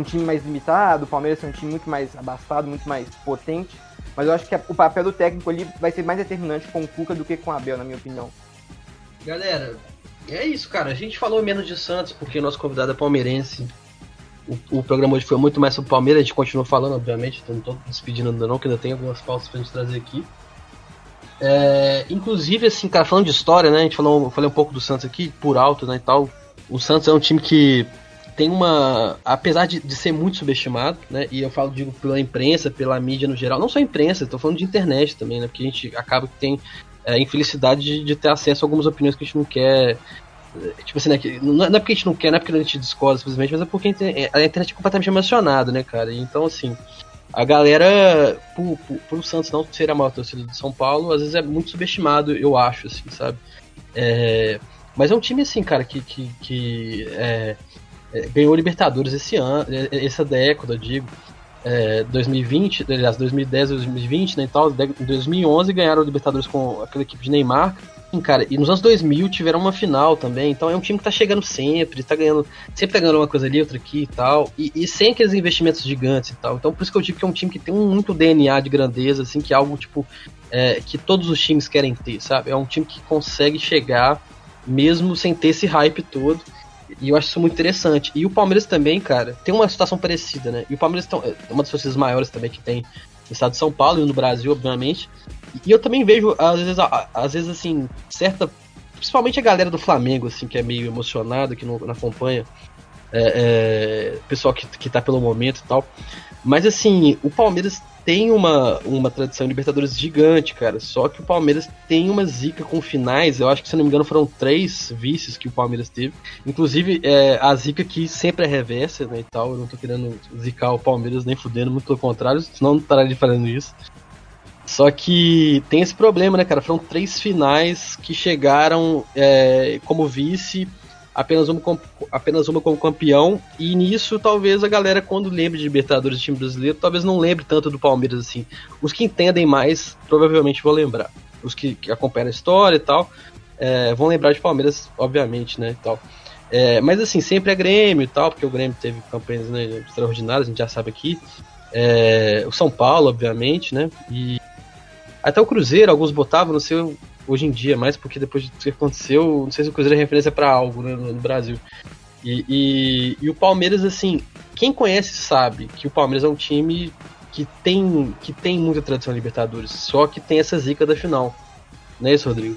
S3: um time mais limitado, o Palmeiras tem um time muito mais abastado, muito mais potente. Mas eu acho que o papel do técnico ali vai ser mais determinante com o Cuca do que com o Abel, na minha opinião.
S2: Galera, é isso, cara. A gente falou menos de Santos porque nosso convidado é palmeirense. O, o programa hoje foi muito mais sobre Palmeiras, a gente continua falando, obviamente. Então não tô despedindo ainda não, que ainda tem algumas pautas pra gente trazer aqui. É, inclusive, assim, cara, falando de história, né? A gente falou, falei um pouco do Santos aqui, por alto, né, e tal. O Santos é um time que tem uma. Apesar de, de ser muito subestimado, né? E eu falo, digo, pela imprensa, pela mídia no geral, não só a imprensa, tô falando de internet também, né? Porque a gente acaba que tem é, a infelicidade de, de ter acesso a algumas opiniões que a gente não quer. é, Tipo assim, né? que- Não é é porque a gente não quer, não é porque a gente discorda simplesmente, mas é porque a internet- a internet é completamente emocionada, né, cara? Então, assim, a galera, por, por, por o Santos não ser a maior torcida de São Paulo, às vezes é muito subestimado, eu acho, assim, sabe? É, mas é um time, assim, cara, que, que, que é, é, ganhou Libertadores esse ano, é, essa década, digo. É, 2020, aliás, 2010, 2020, né, e tal, em 2011 ganharam o Libertadores com aquela equipe de Neymar. Sim, cara, e nos anos 2000 tiveram uma final também, então é um time que tá chegando sempre, tá ganhando, sempre tá ganhando uma coisa ali, outra aqui e tal, e, e sem aqueles investimentos gigantes e tal. Então por isso que eu digo que é um time que tem um muito DNA de grandeza, assim, que é algo tipo é, que todos os times querem ter, sabe? É um time que consegue chegar mesmo sem ter esse hype todo. E eu acho isso muito interessante. E o Palmeiras também, cara, tem uma situação parecida, né? E o Palmeiras tão- é uma das torcidas maiores também que tem no estado de São Paulo e no Brasil, obviamente. E eu também vejo, às vezes, às vezes assim, certa. Principalmente a galera do Flamengo, assim, que é meio emocionada, que não, não acompanha. É, é, pessoal que, que tá pelo momento e tal. Mas assim, o Palmeiras tem uma, uma tradição em Libertadores gigante, cara. Só que o Palmeiras tem uma zica com finais. Eu acho que, se não me engano, foram três vices que o Palmeiras teve. Inclusive, é, a zica que sempre é reversa, né, e tal. Eu não tô querendo zicar o Palmeiras nem fudendo, muito pelo contrário, senão não estaria fazendo isso. Só que tem esse problema, né, cara? Foram três finais que chegaram é, como vice, apenas uma, apenas uma como campeão. E nisso, talvez a galera, quando lembre de Libertadores de time brasileiro, talvez não lembre tanto do Palmeiras assim. Os que entendem mais, provavelmente vão lembrar. Os que, que acompanham a história e tal, é, vão lembrar de Palmeiras, obviamente, né? E tal. É, mas assim, sempre é Grêmio e tal, porque o Grêmio teve campanhas né, extraordinárias, a gente já sabe aqui. É, o São Paulo, obviamente, né? E até o Cruzeiro, alguns botavam, não sei hoje em dia, mais porque depois do que aconteceu, não sei se o Cruzeiro é referência pra algo né, no, no Brasil. E, e, e o Palmeiras, assim, quem conhece sabe que o Palmeiras é um time que tem, que tem muita tradição em Libertadores, só que tem essa zica da final. Não é isso, Rodrigo?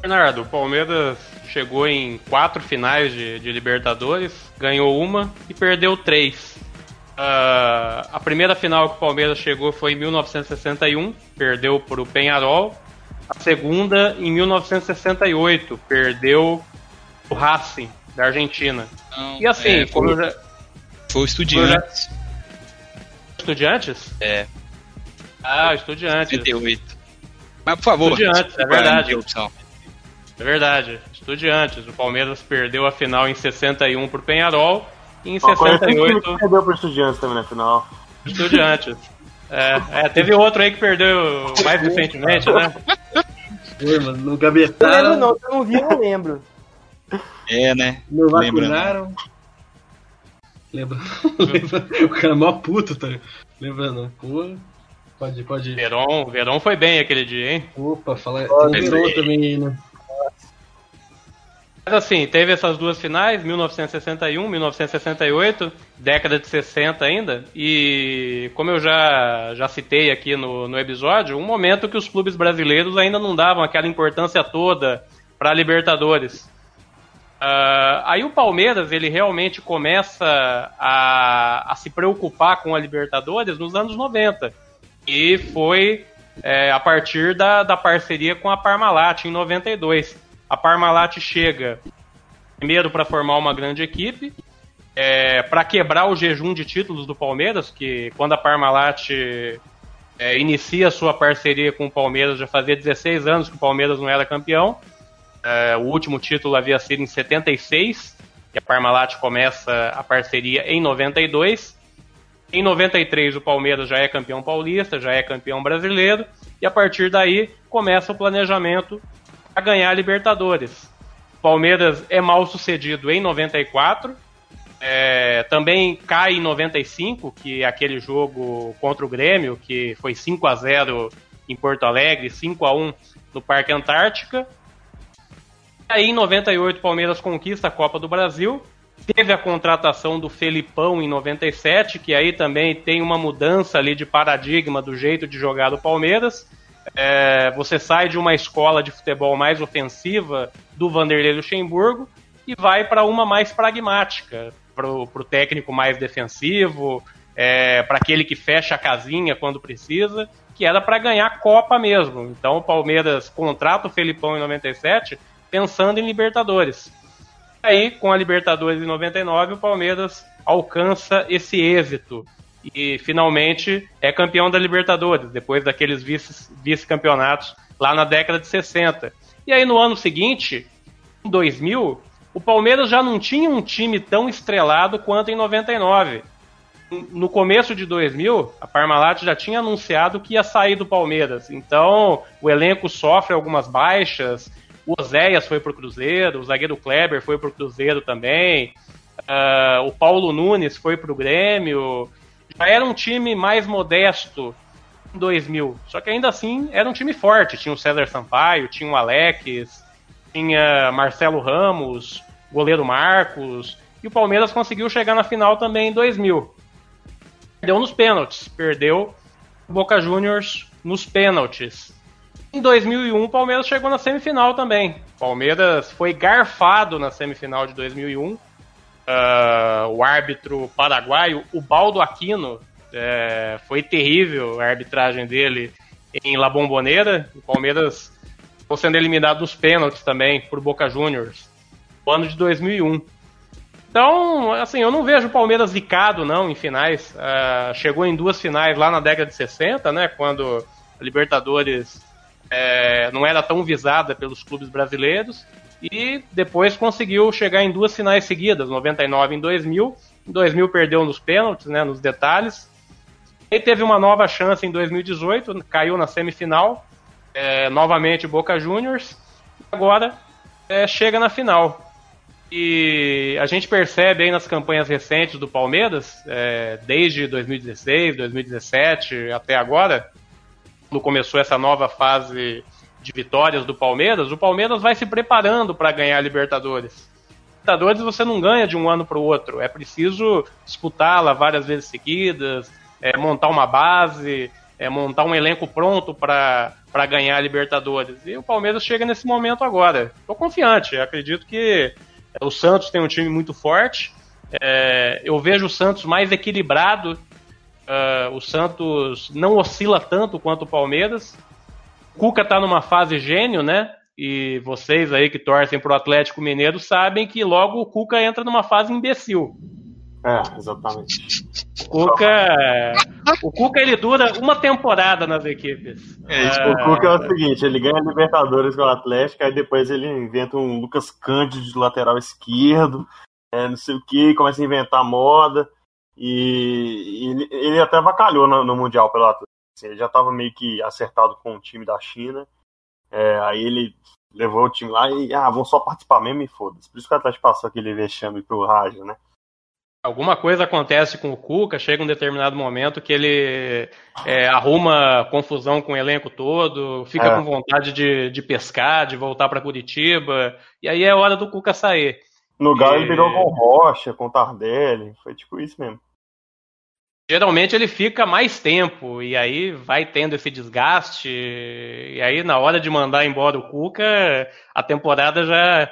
S6: Bernardo, o Palmeiras chegou em quatro finais de, de Libertadores, ganhou uma e perdeu três. Ah, a primeira final que o Palmeiras chegou foi em 1961, perdeu para o Penharol. A segunda em 1968, perdeu o Racing da Argentina.
S4: Não,
S6: e assim,
S4: é,
S6: como
S4: foi-
S6: eu já,
S4: Foi o Estudiantes.
S6: Estudiantes?
S4: É.
S6: Ah, Estudiantes.
S4: 58. Mas por favor,
S6: Estudiantes, é verdade. É verdade. Estudiantes. O Palmeiras perdeu a final em 61 pro Penharol e em
S5: Ó, conhece um time
S6: 68
S5: que perdeu pro Estudiantes também na final.
S6: Estudiantes. É, é, teve outro aí que perdeu mais recentemente, né?
S2: Foi, mano, no
S3: Não lembro
S2: Gabetaram,
S3: não, se eu não vi, eu não lembro.
S4: É, né?
S2: no
S4: Lembra, né?
S2: vacunaram. Lembra? Lembra? O cara é mó puto, tá? Lembra não? Pô, pode, pode.
S6: Veron, Veron foi bem aquele dia, hein?
S2: Opa, fala.
S4: Ir.
S2: Verão também né?
S6: Mas assim, teve essas duas finais, 1961, 1968, década de 60 ainda, e como eu já, já citei aqui no, no episódio, um momento que os clubes brasileiros ainda não davam aquela importância toda para Libertadores. Uh, aí o Palmeiras ele realmente começa a, a, se preocupar com a Libertadores nos anos 90 e foi é, a partir da, da parceria com a Parmalat em 92. A Parmalat chega primeiro para formar uma grande equipe, é, para quebrar o jejum de títulos do Palmeiras, que quando a Parmalat é, inicia sua parceria com o Palmeiras, já fazia 16 anos que o Palmeiras não era campeão. É, o último título havia sido em 76, que a Parmalat começa a parceria em 92. Em 93 o Palmeiras já é campeão paulista, já é campeão brasileiro, e a partir daí começa o planejamento para ganhar a Libertadores. Palmeiras é mal sucedido em 94, é, também cai em 95, que é aquele jogo contra o Grêmio, que foi 5 a 0 em Porto Alegre, 5 a 1 no Parque Antártica. Aí em 98 o Palmeiras conquista a Copa do Brasil. Teve a contratação do Felipão em 97, que aí também tem uma mudança ali de paradigma do jeito de jogar do Palmeiras. É, você sai de uma escola de futebol mais ofensiva do Vanderlei Luxemburgo e vai para uma mais pragmática, para o técnico mais defensivo, é, para aquele que fecha a casinha quando precisa, que era para ganhar Copa mesmo. Então o Palmeiras contrata o Felipão em 97 pensando em Libertadores. Aí, com a Libertadores em 99, o Palmeiras alcança esse êxito e finalmente é campeão da Libertadores, depois daqueles vice-campeonatos lá na década de 60. E aí no ano seguinte, em 2000, o Palmeiras já não tinha um time tão estrelado quanto em 99. No começo de 2000, a Parmalat já tinha anunciado que ia sair do Palmeiras. Então, o elenco sofre algumas baixas, o Oséias foi pro Cruzeiro, o zagueiro Kleber foi pro Cruzeiro também. Uh, o Paulo Nunes foi pro Grêmio. Já era um time mais modesto em 2000. Só que ainda assim era um time forte. Tinha o César Sampaio, tinha o Alex, tinha Marcelo Ramos, goleiro Marcos. E o Palmeiras conseguiu chegar na final também em 2000. Perdeu nos pênaltis. Perdeu o Boca Juniors nos pênaltis. Em 2001, o Palmeiras chegou na semifinal também. O Palmeiras foi garfado na semifinal de 2001. Uh, ah, o árbitro paraguaio, o Baldo Aquino, é, foi terrível a arbitragem dele em La Bombonera. O Palmeiras ficou sendo eliminado nos pênaltis também por Boca Juniors no ano de 2001. Então, assim, eu não vejo o Palmeiras zicado, não, em finais. Uh, chegou em duas finais lá na década de 60, né, quando a Libertadores é, não era tão visada pelos clubes brasileiros e depois conseguiu chegar em duas finais seguidas, 99 em 2000. Em 2000 perdeu nos pênaltis, né, nos detalhes. E teve uma nova chance em 2018, caiu na semifinal, é, novamente Boca Juniors. Agora é, chega na final. E a gente percebe aí nas campanhas recentes do Palmeiras, é, desde 2016, 2017 até agora, quando começou essa nova fase de vitórias do Palmeiras, o Palmeiras vai se preparando para ganhar a Libertadores. Libertadores você não ganha de um ano para o outro, é preciso disputá-la várias vezes seguidas, é, montar uma base, é, montar um elenco pronto para ganhar a Libertadores. E o Palmeiras chega nesse momento agora. Estou confiante, acredito que o Santos tem um time muito forte. É, eu vejo o Santos mais equilibrado Uh, o Santos não oscila tanto quanto o Palmeiras. O Cuca tá numa fase gênio, né? E vocês aí que torcem pro Atlético Mineiro sabem que logo o Cuca entra numa fase imbecil.
S5: É, exatamente.
S6: O Cuca, o Cuca ele dura uma temporada nas equipes.
S5: É, tipo, o Cuca é o seguinte, ele ganha Libertadores com o Atlético, aí depois ele inventa um Lucas Cândido de lateral esquerdo, é, não sei o que, começa a inventar moda. E, e ele até vacalhou no, no Mundial pelo Atlético. Ele já estava meio que acertado com o time da China. É, aí ele levou o time lá e, ah, vão só participar mesmo e foda-se. Por isso que o Atlético passou aquele vexame pro Raja, né?
S6: Alguma coisa acontece com o Cuca, chega um determinado momento que ele é, arruma confusão com o elenco todo, fica é. com vontade de, de pescar, de voltar para Curitiba, e aí é hora do Cuca sair.
S5: No Galo e... ele virou com Rocha, com Tardelli, foi tipo isso mesmo
S6: geralmente ele fica mais tempo e aí vai tendo esse desgaste e aí na hora de mandar embora o Cuca a temporada já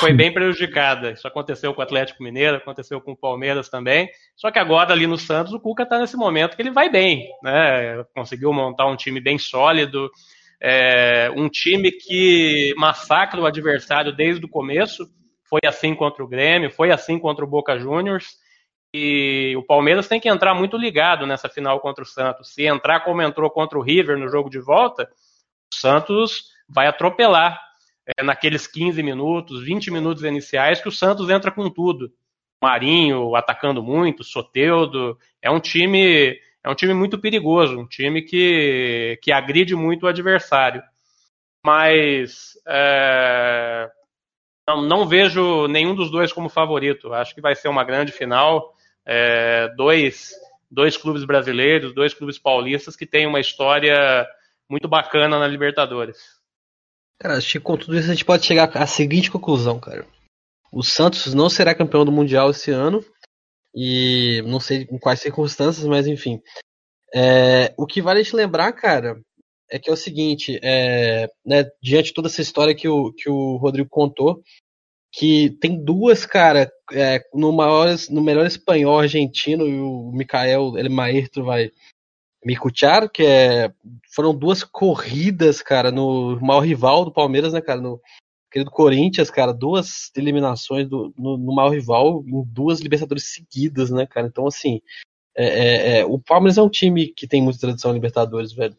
S6: foi bem prejudicada. Isso aconteceu com o Atlético Mineiro, aconteceu com o Palmeiras também. Só que agora ali no Santos o Cuca está nesse momento que ele vai bem, né? Conseguiu montar um time bem sólido, é, um time que massacra o adversário desde o começo. Foi assim contra o Grêmio, foi assim contra o Boca Juniors. E o Palmeiras tem que entrar muito ligado nessa final contra o Santos. Se entrar como entrou contra o River no jogo de volta, o Santos vai atropelar é, naqueles 15 minutos, 20 minutos iniciais, que o Santos entra com tudo. Marinho atacando muito, Soteudo. É um time, é um time muito perigoso, um time que, que agride muito o adversário. Mas é, não, não vejo nenhum dos dois como favorito. Acho que vai ser uma grande final é, dois, dois clubes brasileiros, dois clubes paulistas que têm uma história muito bacana na Libertadores.
S2: Cara, acho que com tudo isso a gente pode chegar à seguinte conclusão, cara. O Santos não será campeão do Mundial esse ano. E não sei em quais circunstâncias, mas enfim. É, o que vale a gente lembrar, cara, é que é o seguinte, é, né, diante de toda essa história que o, que o Rodrigo contou, que tem duas, cara, é, no, maior, no melhor espanhol argentino, e o Mikael El Maestro vai me escutar, que é, foram duas corridas, cara, no maior rival do Palmeiras, né, cara, no querido Corinthians, cara, duas eliminações do, no, no maior rival em duas Libertadores seguidas, né, cara, então, assim, é, é, é, o Palmeiras é um time que tem muita tradição em Libertadores, velho.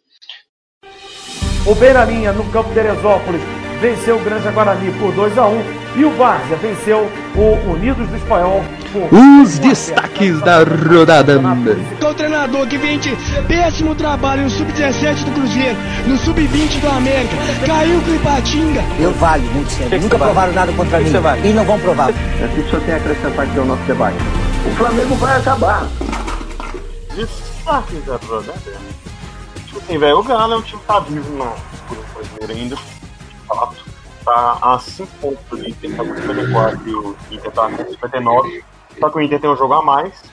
S1: O Beira-Linha, no campo de Teresópolis, venceu o Granja Guarani por 2 a 1 e o Várzea venceu o Unidos do Espanhol
S12: Os destaques da rodada.
S14: O treinador que vem de péssimo trabalho no Sub-17 do Cruzeiro, no Sub-20 do América, caiu com o Ipatinga.
S11: Eu valho muito sério. Nunca provaram nada contra mim. E não vão provar.
S3: É o que o senhor tem a acrescentar aqui ao nosso debate?
S9: O Flamengo vai acabar.
S5: Destaques da rodada. Tipo assim, velho, o Galo é um time que tá vivo na brasileira ainda. De fato tá a 5 pontos do Inter, tá com 54 e o Inter tá com 59. Só que o Inter tem um jogo a mais.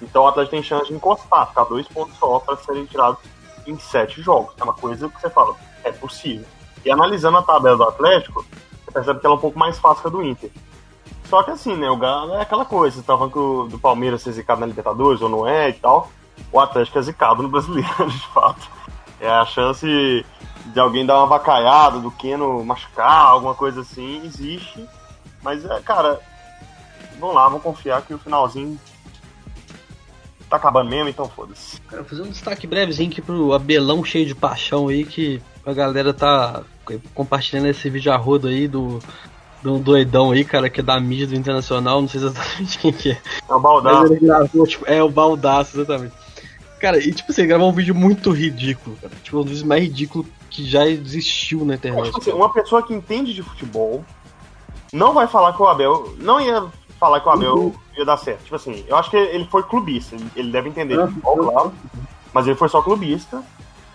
S5: Então o Atlético tem chance de encostar, ficar dois pontos só para serem tirados em sete jogos. É uma coisa que você fala, é possível. E analisando a tabela do Atlético, você percebe que ela é um pouco mais fácil que a do Inter. Só que assim, né, o Galo é aquela coisa, você tá falando que o do Palmeiras ser zicado na Libertadores ou não é e tal. O Atlético é zicado no brasileiro, de fato. É a chance de alguém dar uma vacaiada, do Keno machucar, alguma coisa assim, existe. Mas, é, cara, vamos lá, vamos confiar que o finalzinho tá acabando mesmo, então foda-se.
S2: Cara, fazer um destaque brevezinho aqui pro Abelão cheio de paixão aí, que a galera tá compartilhando esse vídeo a rodo aí do, do doidão aí, cara, que é da mídia do Internacional, não sei exatamente quem que é.
S5: É o Baldaço.
S2: Gravou, tipo, é o Baldaço, exatamente. Cara, e tipo assim, gravou um vídeo muito ridículo, cara. Tipo, um dos vídeos mais ridículos que já existiu na internet.
S5: Tipo assim, uma pessoa que entende de futebol não vai falar que o Abel. Não ia falar que o Abel uhum. ia dar certo. Tipo assim, eu acho que ele foi clubista. Ele deve entender de futebol, claro. Mas ele foi só clubista.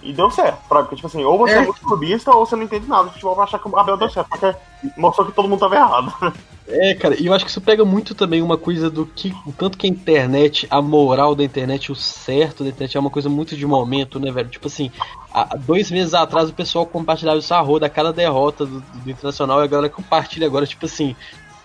S5: E deu certo. Pra, tipo assim, ou você é. é muito clubista ou você não entende nada de futebol pra achar que o Abel deu certo. Porque mostrou que todo mundo tava errado.
S2: É, cara, e eu acho que isso pega muito também uma coisa do que, o tanto que a internet, a moral da internet, o certo da internet é uma coisa muito de momento, né, velho? Tipo assim, há dois meses atrás o pessoal compartilhava o arroz da cada derrota do, do, Internacional e a galera compartilha agora, tipo assim,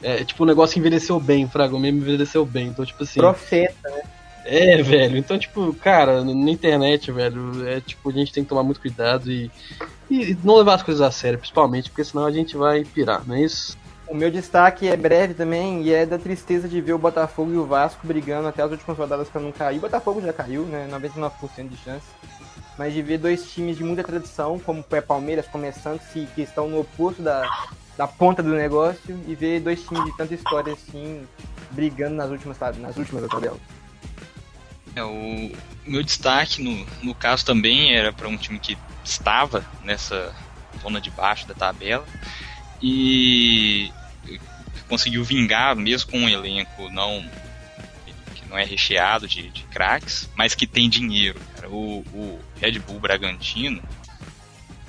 S2: é, tipo, o negócio envelheceu bem, Fraga, o meme envelheceu bem, então, tipo assim.
S3: Profeta, né?
S2: É, velho. Então, tipo, cara, na internet, velho, é tipo, a gente tem que tomar muito cuidado e, e não levar as coisas a sério, principalmente, porque senão a gente vai pirar, não é isso?
S3: O meu destaque é breve também e é da tristeza de ver o Botafogo e o Vasco brigando até as últimas rodadas para não cair. O Botafogo já caiu, né? 99% de chance. Mas de ver dois times de muita tradição, como o Palmeiras começando, se que estão no oposto da, da ponta do negócio, e ver dois times de tanta história assim brigando nas últimas, nas últimas da tabela.
S4: É, o meu destaque, no, no caso, também era para um time que estava nessa zona de baixo da tabela e conseguiu vingar, mesmo com um elenco não que não é recheado de, de craques, mas que tem dinheiro. O, o Red Bull Bragantino,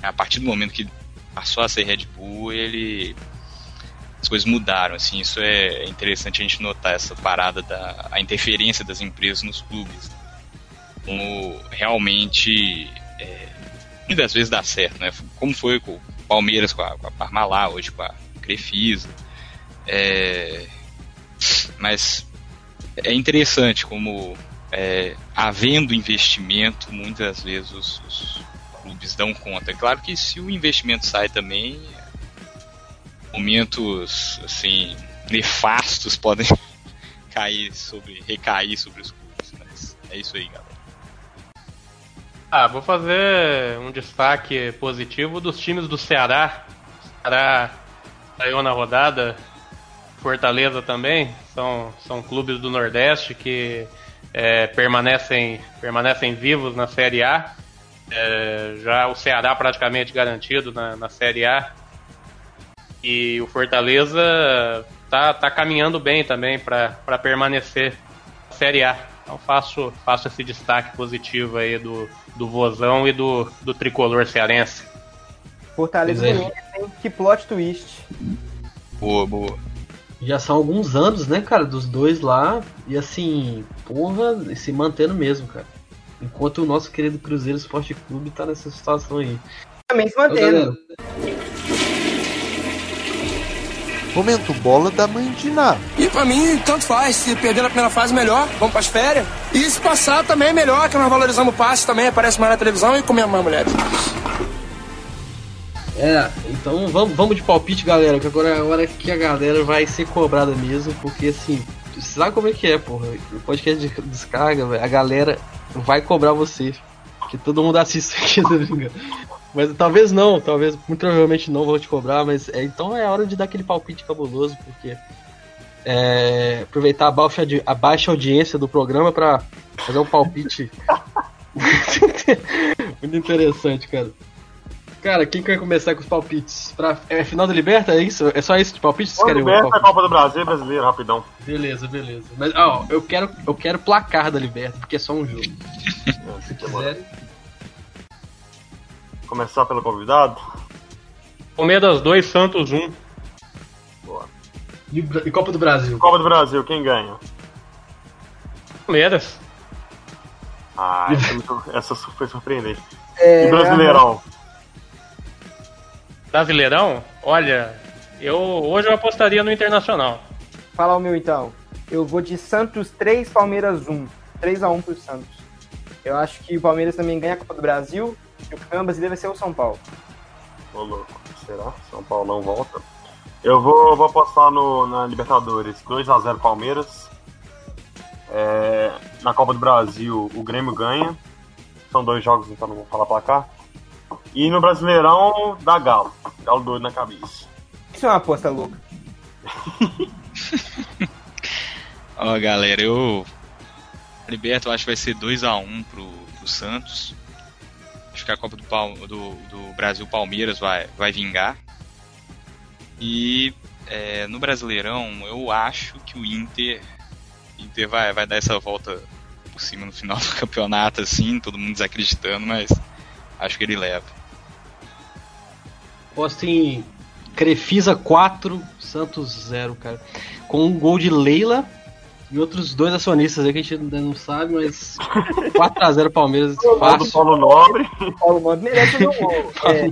S4: a partir do momento que passou a ser Red Bull, ele as coisas mudaram, assim, isso é interessante a gente notar essa parada da a interferência das empresas nos clubes. Como realmente é, muitas vezes dá certo, né? Como foi com o Palmeiras com a, com a Parmalat, hoje com a Crefisa. É, mas é interessante como, é, havendo investimento, muitas vezes os, os clubes dão conta. É claro que se o investimento sai também, momentos assim nefastos podem cair sobre, recair sobre os clubes. Mas é isso aí, galera.
S6: Ah, vou fazer um destaque positivo dos times do Ceará. O Ceará saiu na rodada, Fortaleza também, são, são clubes do Nordeste que é, permanecem, permanecem vivos na Série A. É, já o Ceará praticamente garantido na, na Série A. E o Fortaleza tá, tá caminhando bem também para permanecer na Série A. Então faço, faço esse destaque positivo aí do, do Vozão e do, do tricolor cearense.
S3: Fortaleza
S2: é.
S3: Que plot twist.
S4: Boa, boa.
S2: Já são alguns anos, né, cara, dos dois lá. E assim, porra, se mantendo mesmo, cara. Enquanto o nosso querido Cruzeiro Esporte Clube tá nessa situação aí.
S3: Também se
S2: Ô, galera,
S3: mantendo.
S15: Momento bola da mãe de Ná.
S7: E pra mim, tanto faz. Se perder na primeira fase, melhor. Vamos pras férias. E se passar, também é melhor, que nós valorizamos o passe também. Aparece mais na televisão e comemos mais mulheres.
S2: É, então vamos, vamos de palpite, galera, que agora é a hora que a galera vai ser cobrada mesmo, porque assim, sabe como é que é, porra? O podcast de descarga, velho, a galera vai cobrar você. Que todo mundo assiste aqui, tá ligado? Mas talvez não, talvez, muito provavelmente não vou te cobrar, mas é, então é hora de dar aquele palpite cabuloso, porque é, aproveitar a baixa, a baixa audiência do programa pra fazer um palpite muito interessante, cara. Cara, quem quer começar com os palpites? Pra, é final da Liberta? É isso? É só isso de palpite? Vocês querem
S5: Liberta a
S2: palpite?
S5: Copa do Brasil brasileiro, rapidão.
S2: Beleza, beleza. Mas, ó, eu quero, eu quero placar da Liberta, porque é só um jogo. Se quiserem.
S5: Começar pelo convidado.
S6: Palmeiras 2, Santos 1.
S2: E, Bra- e Copa do Brasil?
S5: Copa do Brasil, quem ganha?
S6: Palmeiras.
S5: Ah, essa, é foi surpreendente.
S3: É,
S5: E Brasileirão?
S6: Brasileirão? Olha, eu hoje eu apostaria no Internacional.
S3: Fala o meu então. Eu vou de Santos 3, Palmeiras 1. 3x1 pro Santos. Eu acho que o Palmeiras também ganha a Copa do Brasil e o campeão brasileiro vai ser o São Paulo.
S5: Ô louco, será? São Paulo não volta. Eu vou, vou apostar no, na Libertadores 2x0 Palmeiras. É, na Copa do Brasil o Grêmio ganha. São dois jogos, então não vou falar placar. E no Brasileirão dá Galo. Galo doido na cabeça.
S3: Isso é uma aposta louca.
S4: Ó, galera, eu. Liberto, eu acho que vai ser 2x1 pro, pro Santos. Acho que a Copa do, Pal- do, do Brasil Palmeiras vai, vai vingar. E é, no Brasileirão, eu acho que o Inter, Inter vai, vai dar essa volta por cima no final do campeonato, assim, todo mundo desacreditando, mas acho que ele leva.
S2: Posto em Crefisa 4, Santos 0, cara. Com um gol de Leila e outros dois acionistas aí que a gente ainda não sabe, mas 4x0 Palmeiras fácil.
S5: Paulo Nobre.
S3: Paulo Nobre merece o gol. É,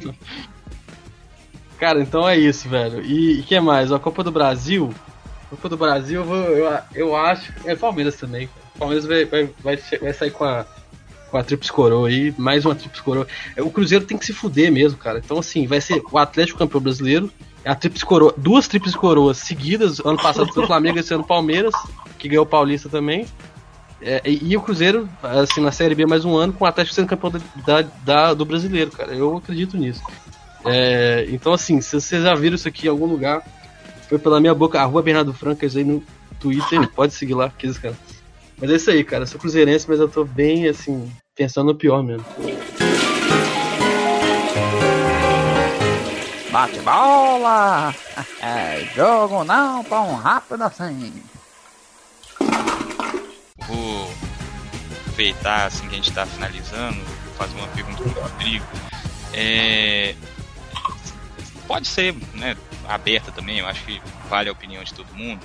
S2: Cara, então é isso, velho. E o que mais? A Copa do Brasil. Copa do Brasil, eu, vou, eu, eu acho. É Palmeiras também. O Palmeiras vai, vai, vai, vai sair com a, com a Trips Coroa aí. Mais uma Trips Coroa. O Cruzeiro tem que se fuder mesmo, cara. Então, assim, vai ser o Atlético campeão brasileiro. A Trips Coroa, duas Trips Coroas seguidas. Ano passado foi o Flamengo, esse ano o Palmeiras, que ganhou o Paulista também. É, e, e o Cruzeiro, assim, na Série B mais um ano, com o Atlético sendo campeão da, da- do brasileiro, cara. Eu acredito nisso. É, então, assim, se vocês já viram isso aqui em algum lugar, foi pela minha boca, a Rua Bernardo Francas aí no Twitter, pode seguir lá, que isso, cara. Mas é isso aí, cara. Eu sou cruzeirense, mas eu tô bem, assim, pensando no pior mesmo.
S16: Bate bola! É jogo não tão rápido assim.
S4: Vou aproveitar assim que a gente está finalizando, fazer uma pergunta para o Rodrigo. É, pode ser né, aberta também, eu acho que vale a opinião de todo mundo,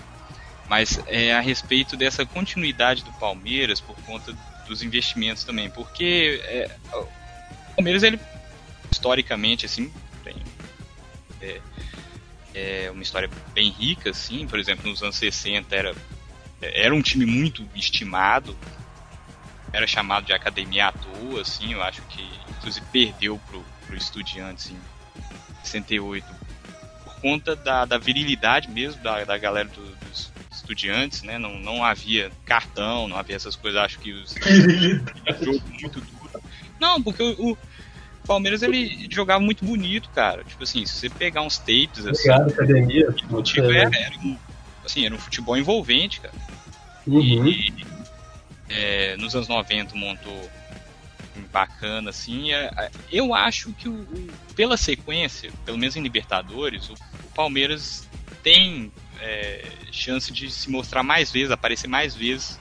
S4: mas é a respeito dessa continuidade do Palmeiras por conta dos investimentos também, porque é, o Palmeiras ele historicamente assim tem é, é uma história bem rica, assim. Por exemplo, nos anos 60 era, era um time muito estimado, era chamado de academia à toa, assim. Eu acho que, inclusive, perdeu pro, pro Estudiantes em 68 por conta da, da virilidade mesmo da, da galera do, dos estudiantes, né? Não, não havia cartão, não havia essas coisas. Acho que os jogo muito duro. Não, porque o, o Palmeiras ele jogava muito bonito, cara. Tipo assim, se você pegar uns tapes assim,
S2: Obrigado, academia.
S4: o tipo, era, era um, assim, era um futebol envolvente, cara.
S2: Uhum.
S4: E é, nos anos 90 montou bacana, assim. é, é, eu acho que o, o- pela sequência, pelo menos em Libertadores, o, o Palmeiras tem é, chance de se mostrar mais vezes, aparecer mais vezes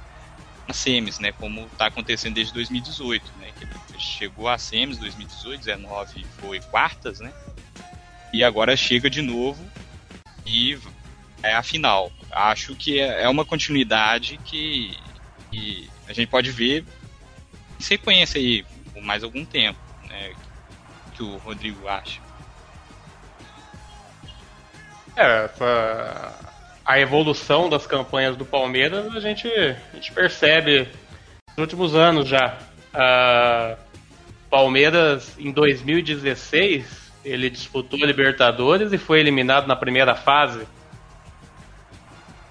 S4: nas semis, né? Como está acontecendo desde 2018, né? Que chegou a semis 2018, 19 foi quartas, né? E agora chega de novo e é a final. Acho que é é uma continuidade que, que a gente pode ver em sequência aí por mais algum tempo, né? Que o Rodrigo acha.
S6: É, essa- a evolução das campanhas do Palmeiras a gente, a gente percebe nos últimos anos já. Ah, Palmeiras em 2016 ele disputou a Libertadores e foi eliminado na primeira fase.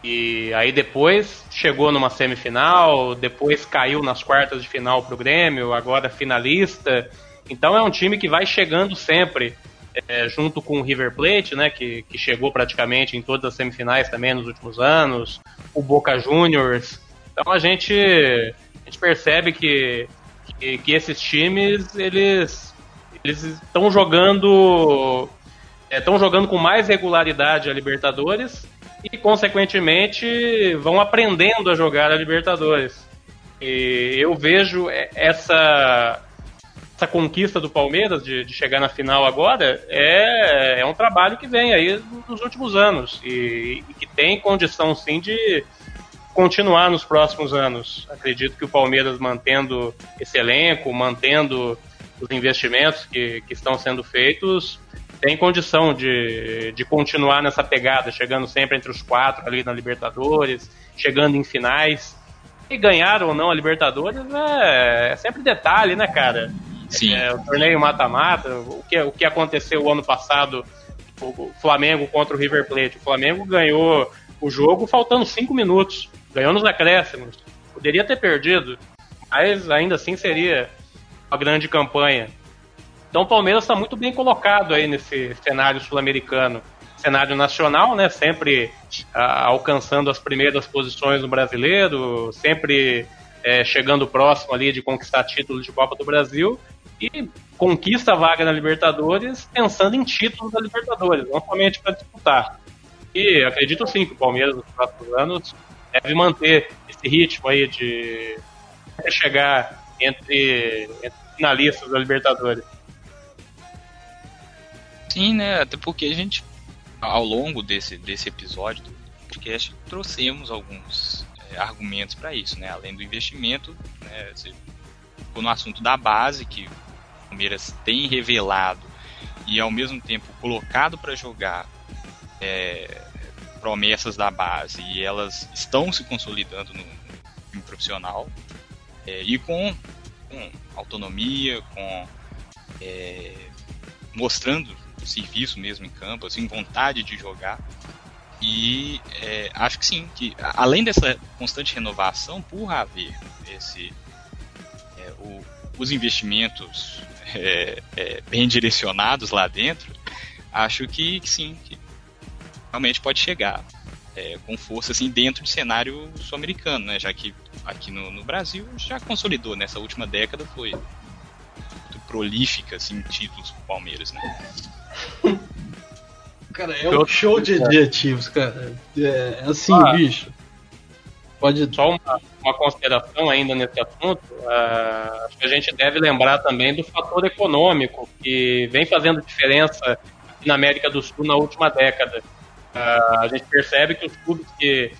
S6: E aí depois chegou numa semifinal, depois caiu nas quartas de final pro Grêmio, agora finalista. Então é um time que vai chegando sempre, é, junto com o River Plate, né, que, que chegou praticamente em todas as semifinais também nos últimos anos, o Boca Juniors. Então a gente, a gente percebe que, que, que esses times eles eles estão jogando estão jogando com mais regularidade a Libertadores e consequentemente vão aprendendo a jogar a Libertadores. E eu vejo essa essa conquista do Palmeiras de, de chegar na final agora é, é um trabalho que vem aí nos últimos anos e, e que tem condição sim de continuar nos próximos anos. Acredito que o Palmeiras mantendo esse elenco, mantendo os investimentos que, que estão sendo feitos, tem condição de, de continuar nessa pegada, chegando sempre entre os quatro ali na Libertadores, chegando em finais. E ganhar ou não a Libertadores é, é sempre detalhe, né, cara?
S4: Sim.
S6: É, o torneio mata-mata, o que, o que aconteceu o ano passado, o Flamengo contra o River Plate. O Flamengo ganhou o jogo faltando cinco minutos, ganhou nos acréscimos. Poderia ter perdido, mas ainda assim seria uma grande campanha. Então o Palmeiras está muito bem colocado aí nesse cenário sul-americano. Cenário nacional, né? Sempre ah, alcançando as primeiras posições no brasileiro, sempre eh, chegando próximo ali de conquistar títulos de Copa do Brasil e conquista a vaga na Libertadores pensando em títulos da Libertadores, não somente para disputar. E acredito sim que o Palmeiras nos próximos anos deve manter esse ritmo aí de chegar entre, entre finalistas da Libertadores.
S4: Sim, né? Até porque a gente, ao longo desse, desse episódio do podcast, trouxemos alguns é, argumentos para isso, né? Além do investimento, né? Você ficou no assunto da base, que o Palmeiras tem revelado e ao mesmo tempo colocado para jogar é, promessas da base e elas estão se consolidando no, time profissional é, e com, com autonomia, com é, mostrando serviço mesmo em campo, assim, vontade de jogar. E é, acho que sim, que além dessa constante renovação, por haver esse, é, o, os investimentos é, é, bem direcionados lá dentro, acho que, que sim, que realmente pode chegar é, com força assim dentro do cenário sul-americano, né? Já que aqui no, no, Brasil já consolidou nessa última década foi muito prolífica assim títulos pro Palmeiras, né?
S2: Cara, é um show de adjetivos, cara. É assim,
S6: Ah.
S2: bicho. Pode.
S6: Só uma, uma consideração ainda nesse assunto. ah, acho que a gente deve lembrar também do fator econômico que vem fazendo diferença na América do Sul na última década. Ah, a gente percebe que os clubes que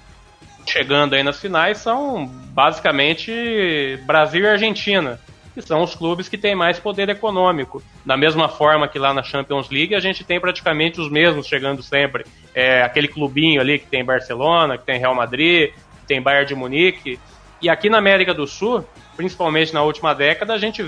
S6: estão chegando aí nas finais são basicamente Brasil e Argentina. Que são os clubes que têm mais poder econômico. Da mesma forma que lá na Champions League a gente tem praticamente os mesmos chegando sempre. É aquele clubinho ali que tem Barcelona, que tem Real Madrid, que tem Bayern de Munique. E aqui na América do Sul, principalmente na última década, a gente,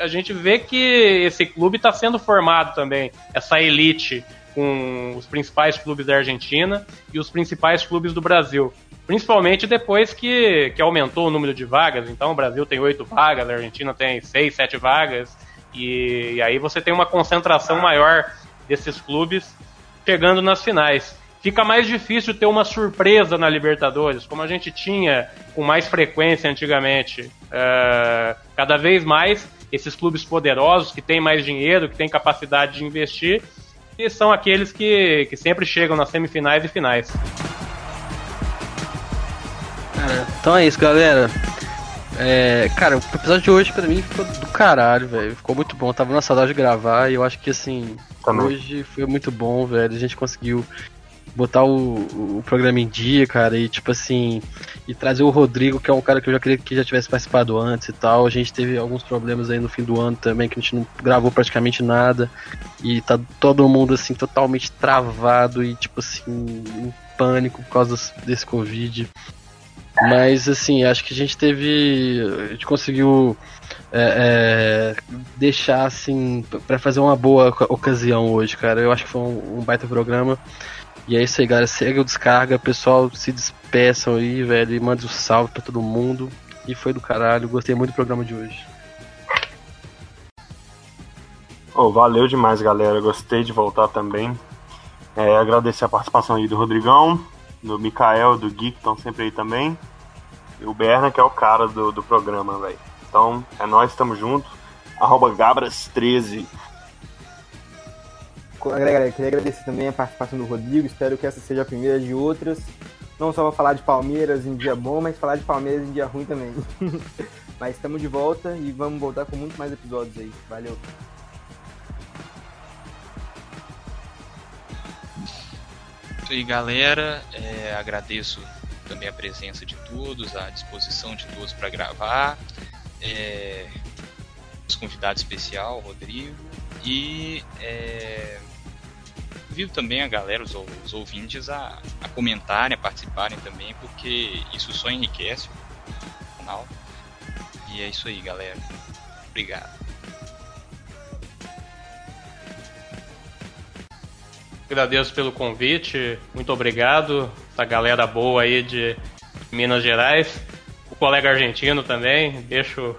S6: a gente vê que esse clube está sendo formado também, essa elite com os principais clubes da Argentina e os principais clubes do Brasil. Principalmente depois que, que aumentou o número de vagas. Então o Brasil tem oito vagas, a Argentina tem seis, sete vagas. E, e aí você tem uma concentração maior desses clubes chegando nas finais. Fica mais difícil ter uma surpresa na Libertadores, como a gente tinha com mais frequência antigamente. Uh, cada vez mais esses clubes poderosos que têm mais dinheiro, que têm capacidade de investir, e são aqueles que, que sempre chegam nas semifinais e finais.
S2: Então é isso, galera. É, cara, o episódio de hoje pra mim ficou do caralho, velho. Ficou muito bom. Tava na saudade de gravar e eu acho que assim, Também. hoje foi muito bom, velho. A gente conseguiu botar o, o programa em dia, cara, e tipo assim, e trazer o Rodrigo, que é um cara que eu já queria que já tivesse participado antes e tal. A gente teve alguns problemas aí no fim do ano também, que a gente não gravou praticamente nada. E tá todo mundo assim totalmente travado e tipo assim, em pânico por causa desse Covid. Mas assim, acho que a gente teve. A gente conseguiu é, é, deixar assim para fazer uma boa ocasião hoje, cara. Eu acho que foi um, um baita programa. E é isso aí, galera. Segue o descarga, pessoal. Se despeçam aí, velho. E mande um salve pra todo mundo. E foi do caralho. Gostei muito do programa de hoje.
S5: Oh, valeu demais, galera. Gostei de voltar também. É, agradecer a participação aí do Rodrigão, do Mikael, do que estão sempre aí também. E o Berna, que é o cara do, do programa, velho. Então, é nós, estamos juntos. Arroba Gabras13
S3: Galera, queria agradecer também a participação do Rodrigo. Espero que essa seja a primeira de outras. Não só vou falar de Palmeiras em dia bom, mas falar de Palmeiras em dia ruim também. mas estamos de volta e vamos voltar com muito mais episódios aí. Valeu.
S4: Isso aí, galera. É, agradeço também a presença de todos, a disposição de todos para gravar. É, os convidado especial, Rodrigo. E é, convido também a galera, os, os ouvintes, a, a comentarem, a participarem também, porque isso só enriquece o canal. E é isso aí, galera. Obrigado.
S6: Agradeço pelo convite, muito obrigado. Essa galera boa aí de Minas Gerais. O colega argentino também, deixo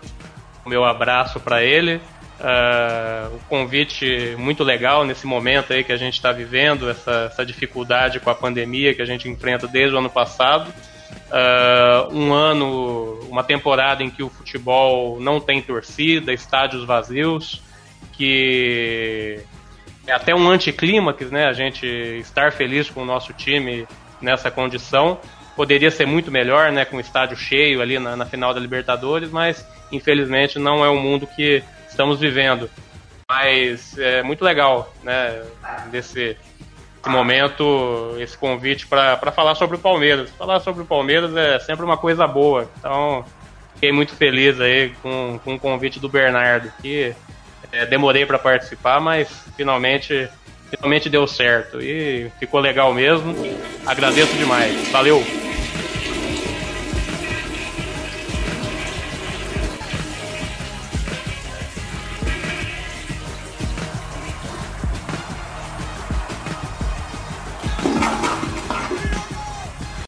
S6: o meu abraço para ele. Uh, o convite muito legal nesse momento aí que a gente está vivendo, essa, essa, dificuldade com a pandemia que a gente enfrenta desde o ano passado. Uh, um ano, uma temporada em que o futebol não tem torcida, estádios vazios, que é até um anticlímax, né? A gente estar feliz com o nosso time nessa condição. Poderia ser muito melhor, né? Com o estádio cheio ali na, na final da Libertadores, mas infelizmente não é um mundo que estamos vivendo. Mas é muito legal, né, desse, desse momento, esse convite para falar sobre o Palmeiras. Falar sobre o Palmeiras é sempre uma coisa boa. Então, fiquei muito feliz aí com, com o convite do Bernardo, que é, demorei para participar, mas finalmente, finalmente deu certo. E ficou legal mesmo. Agradeço demais. Valeu!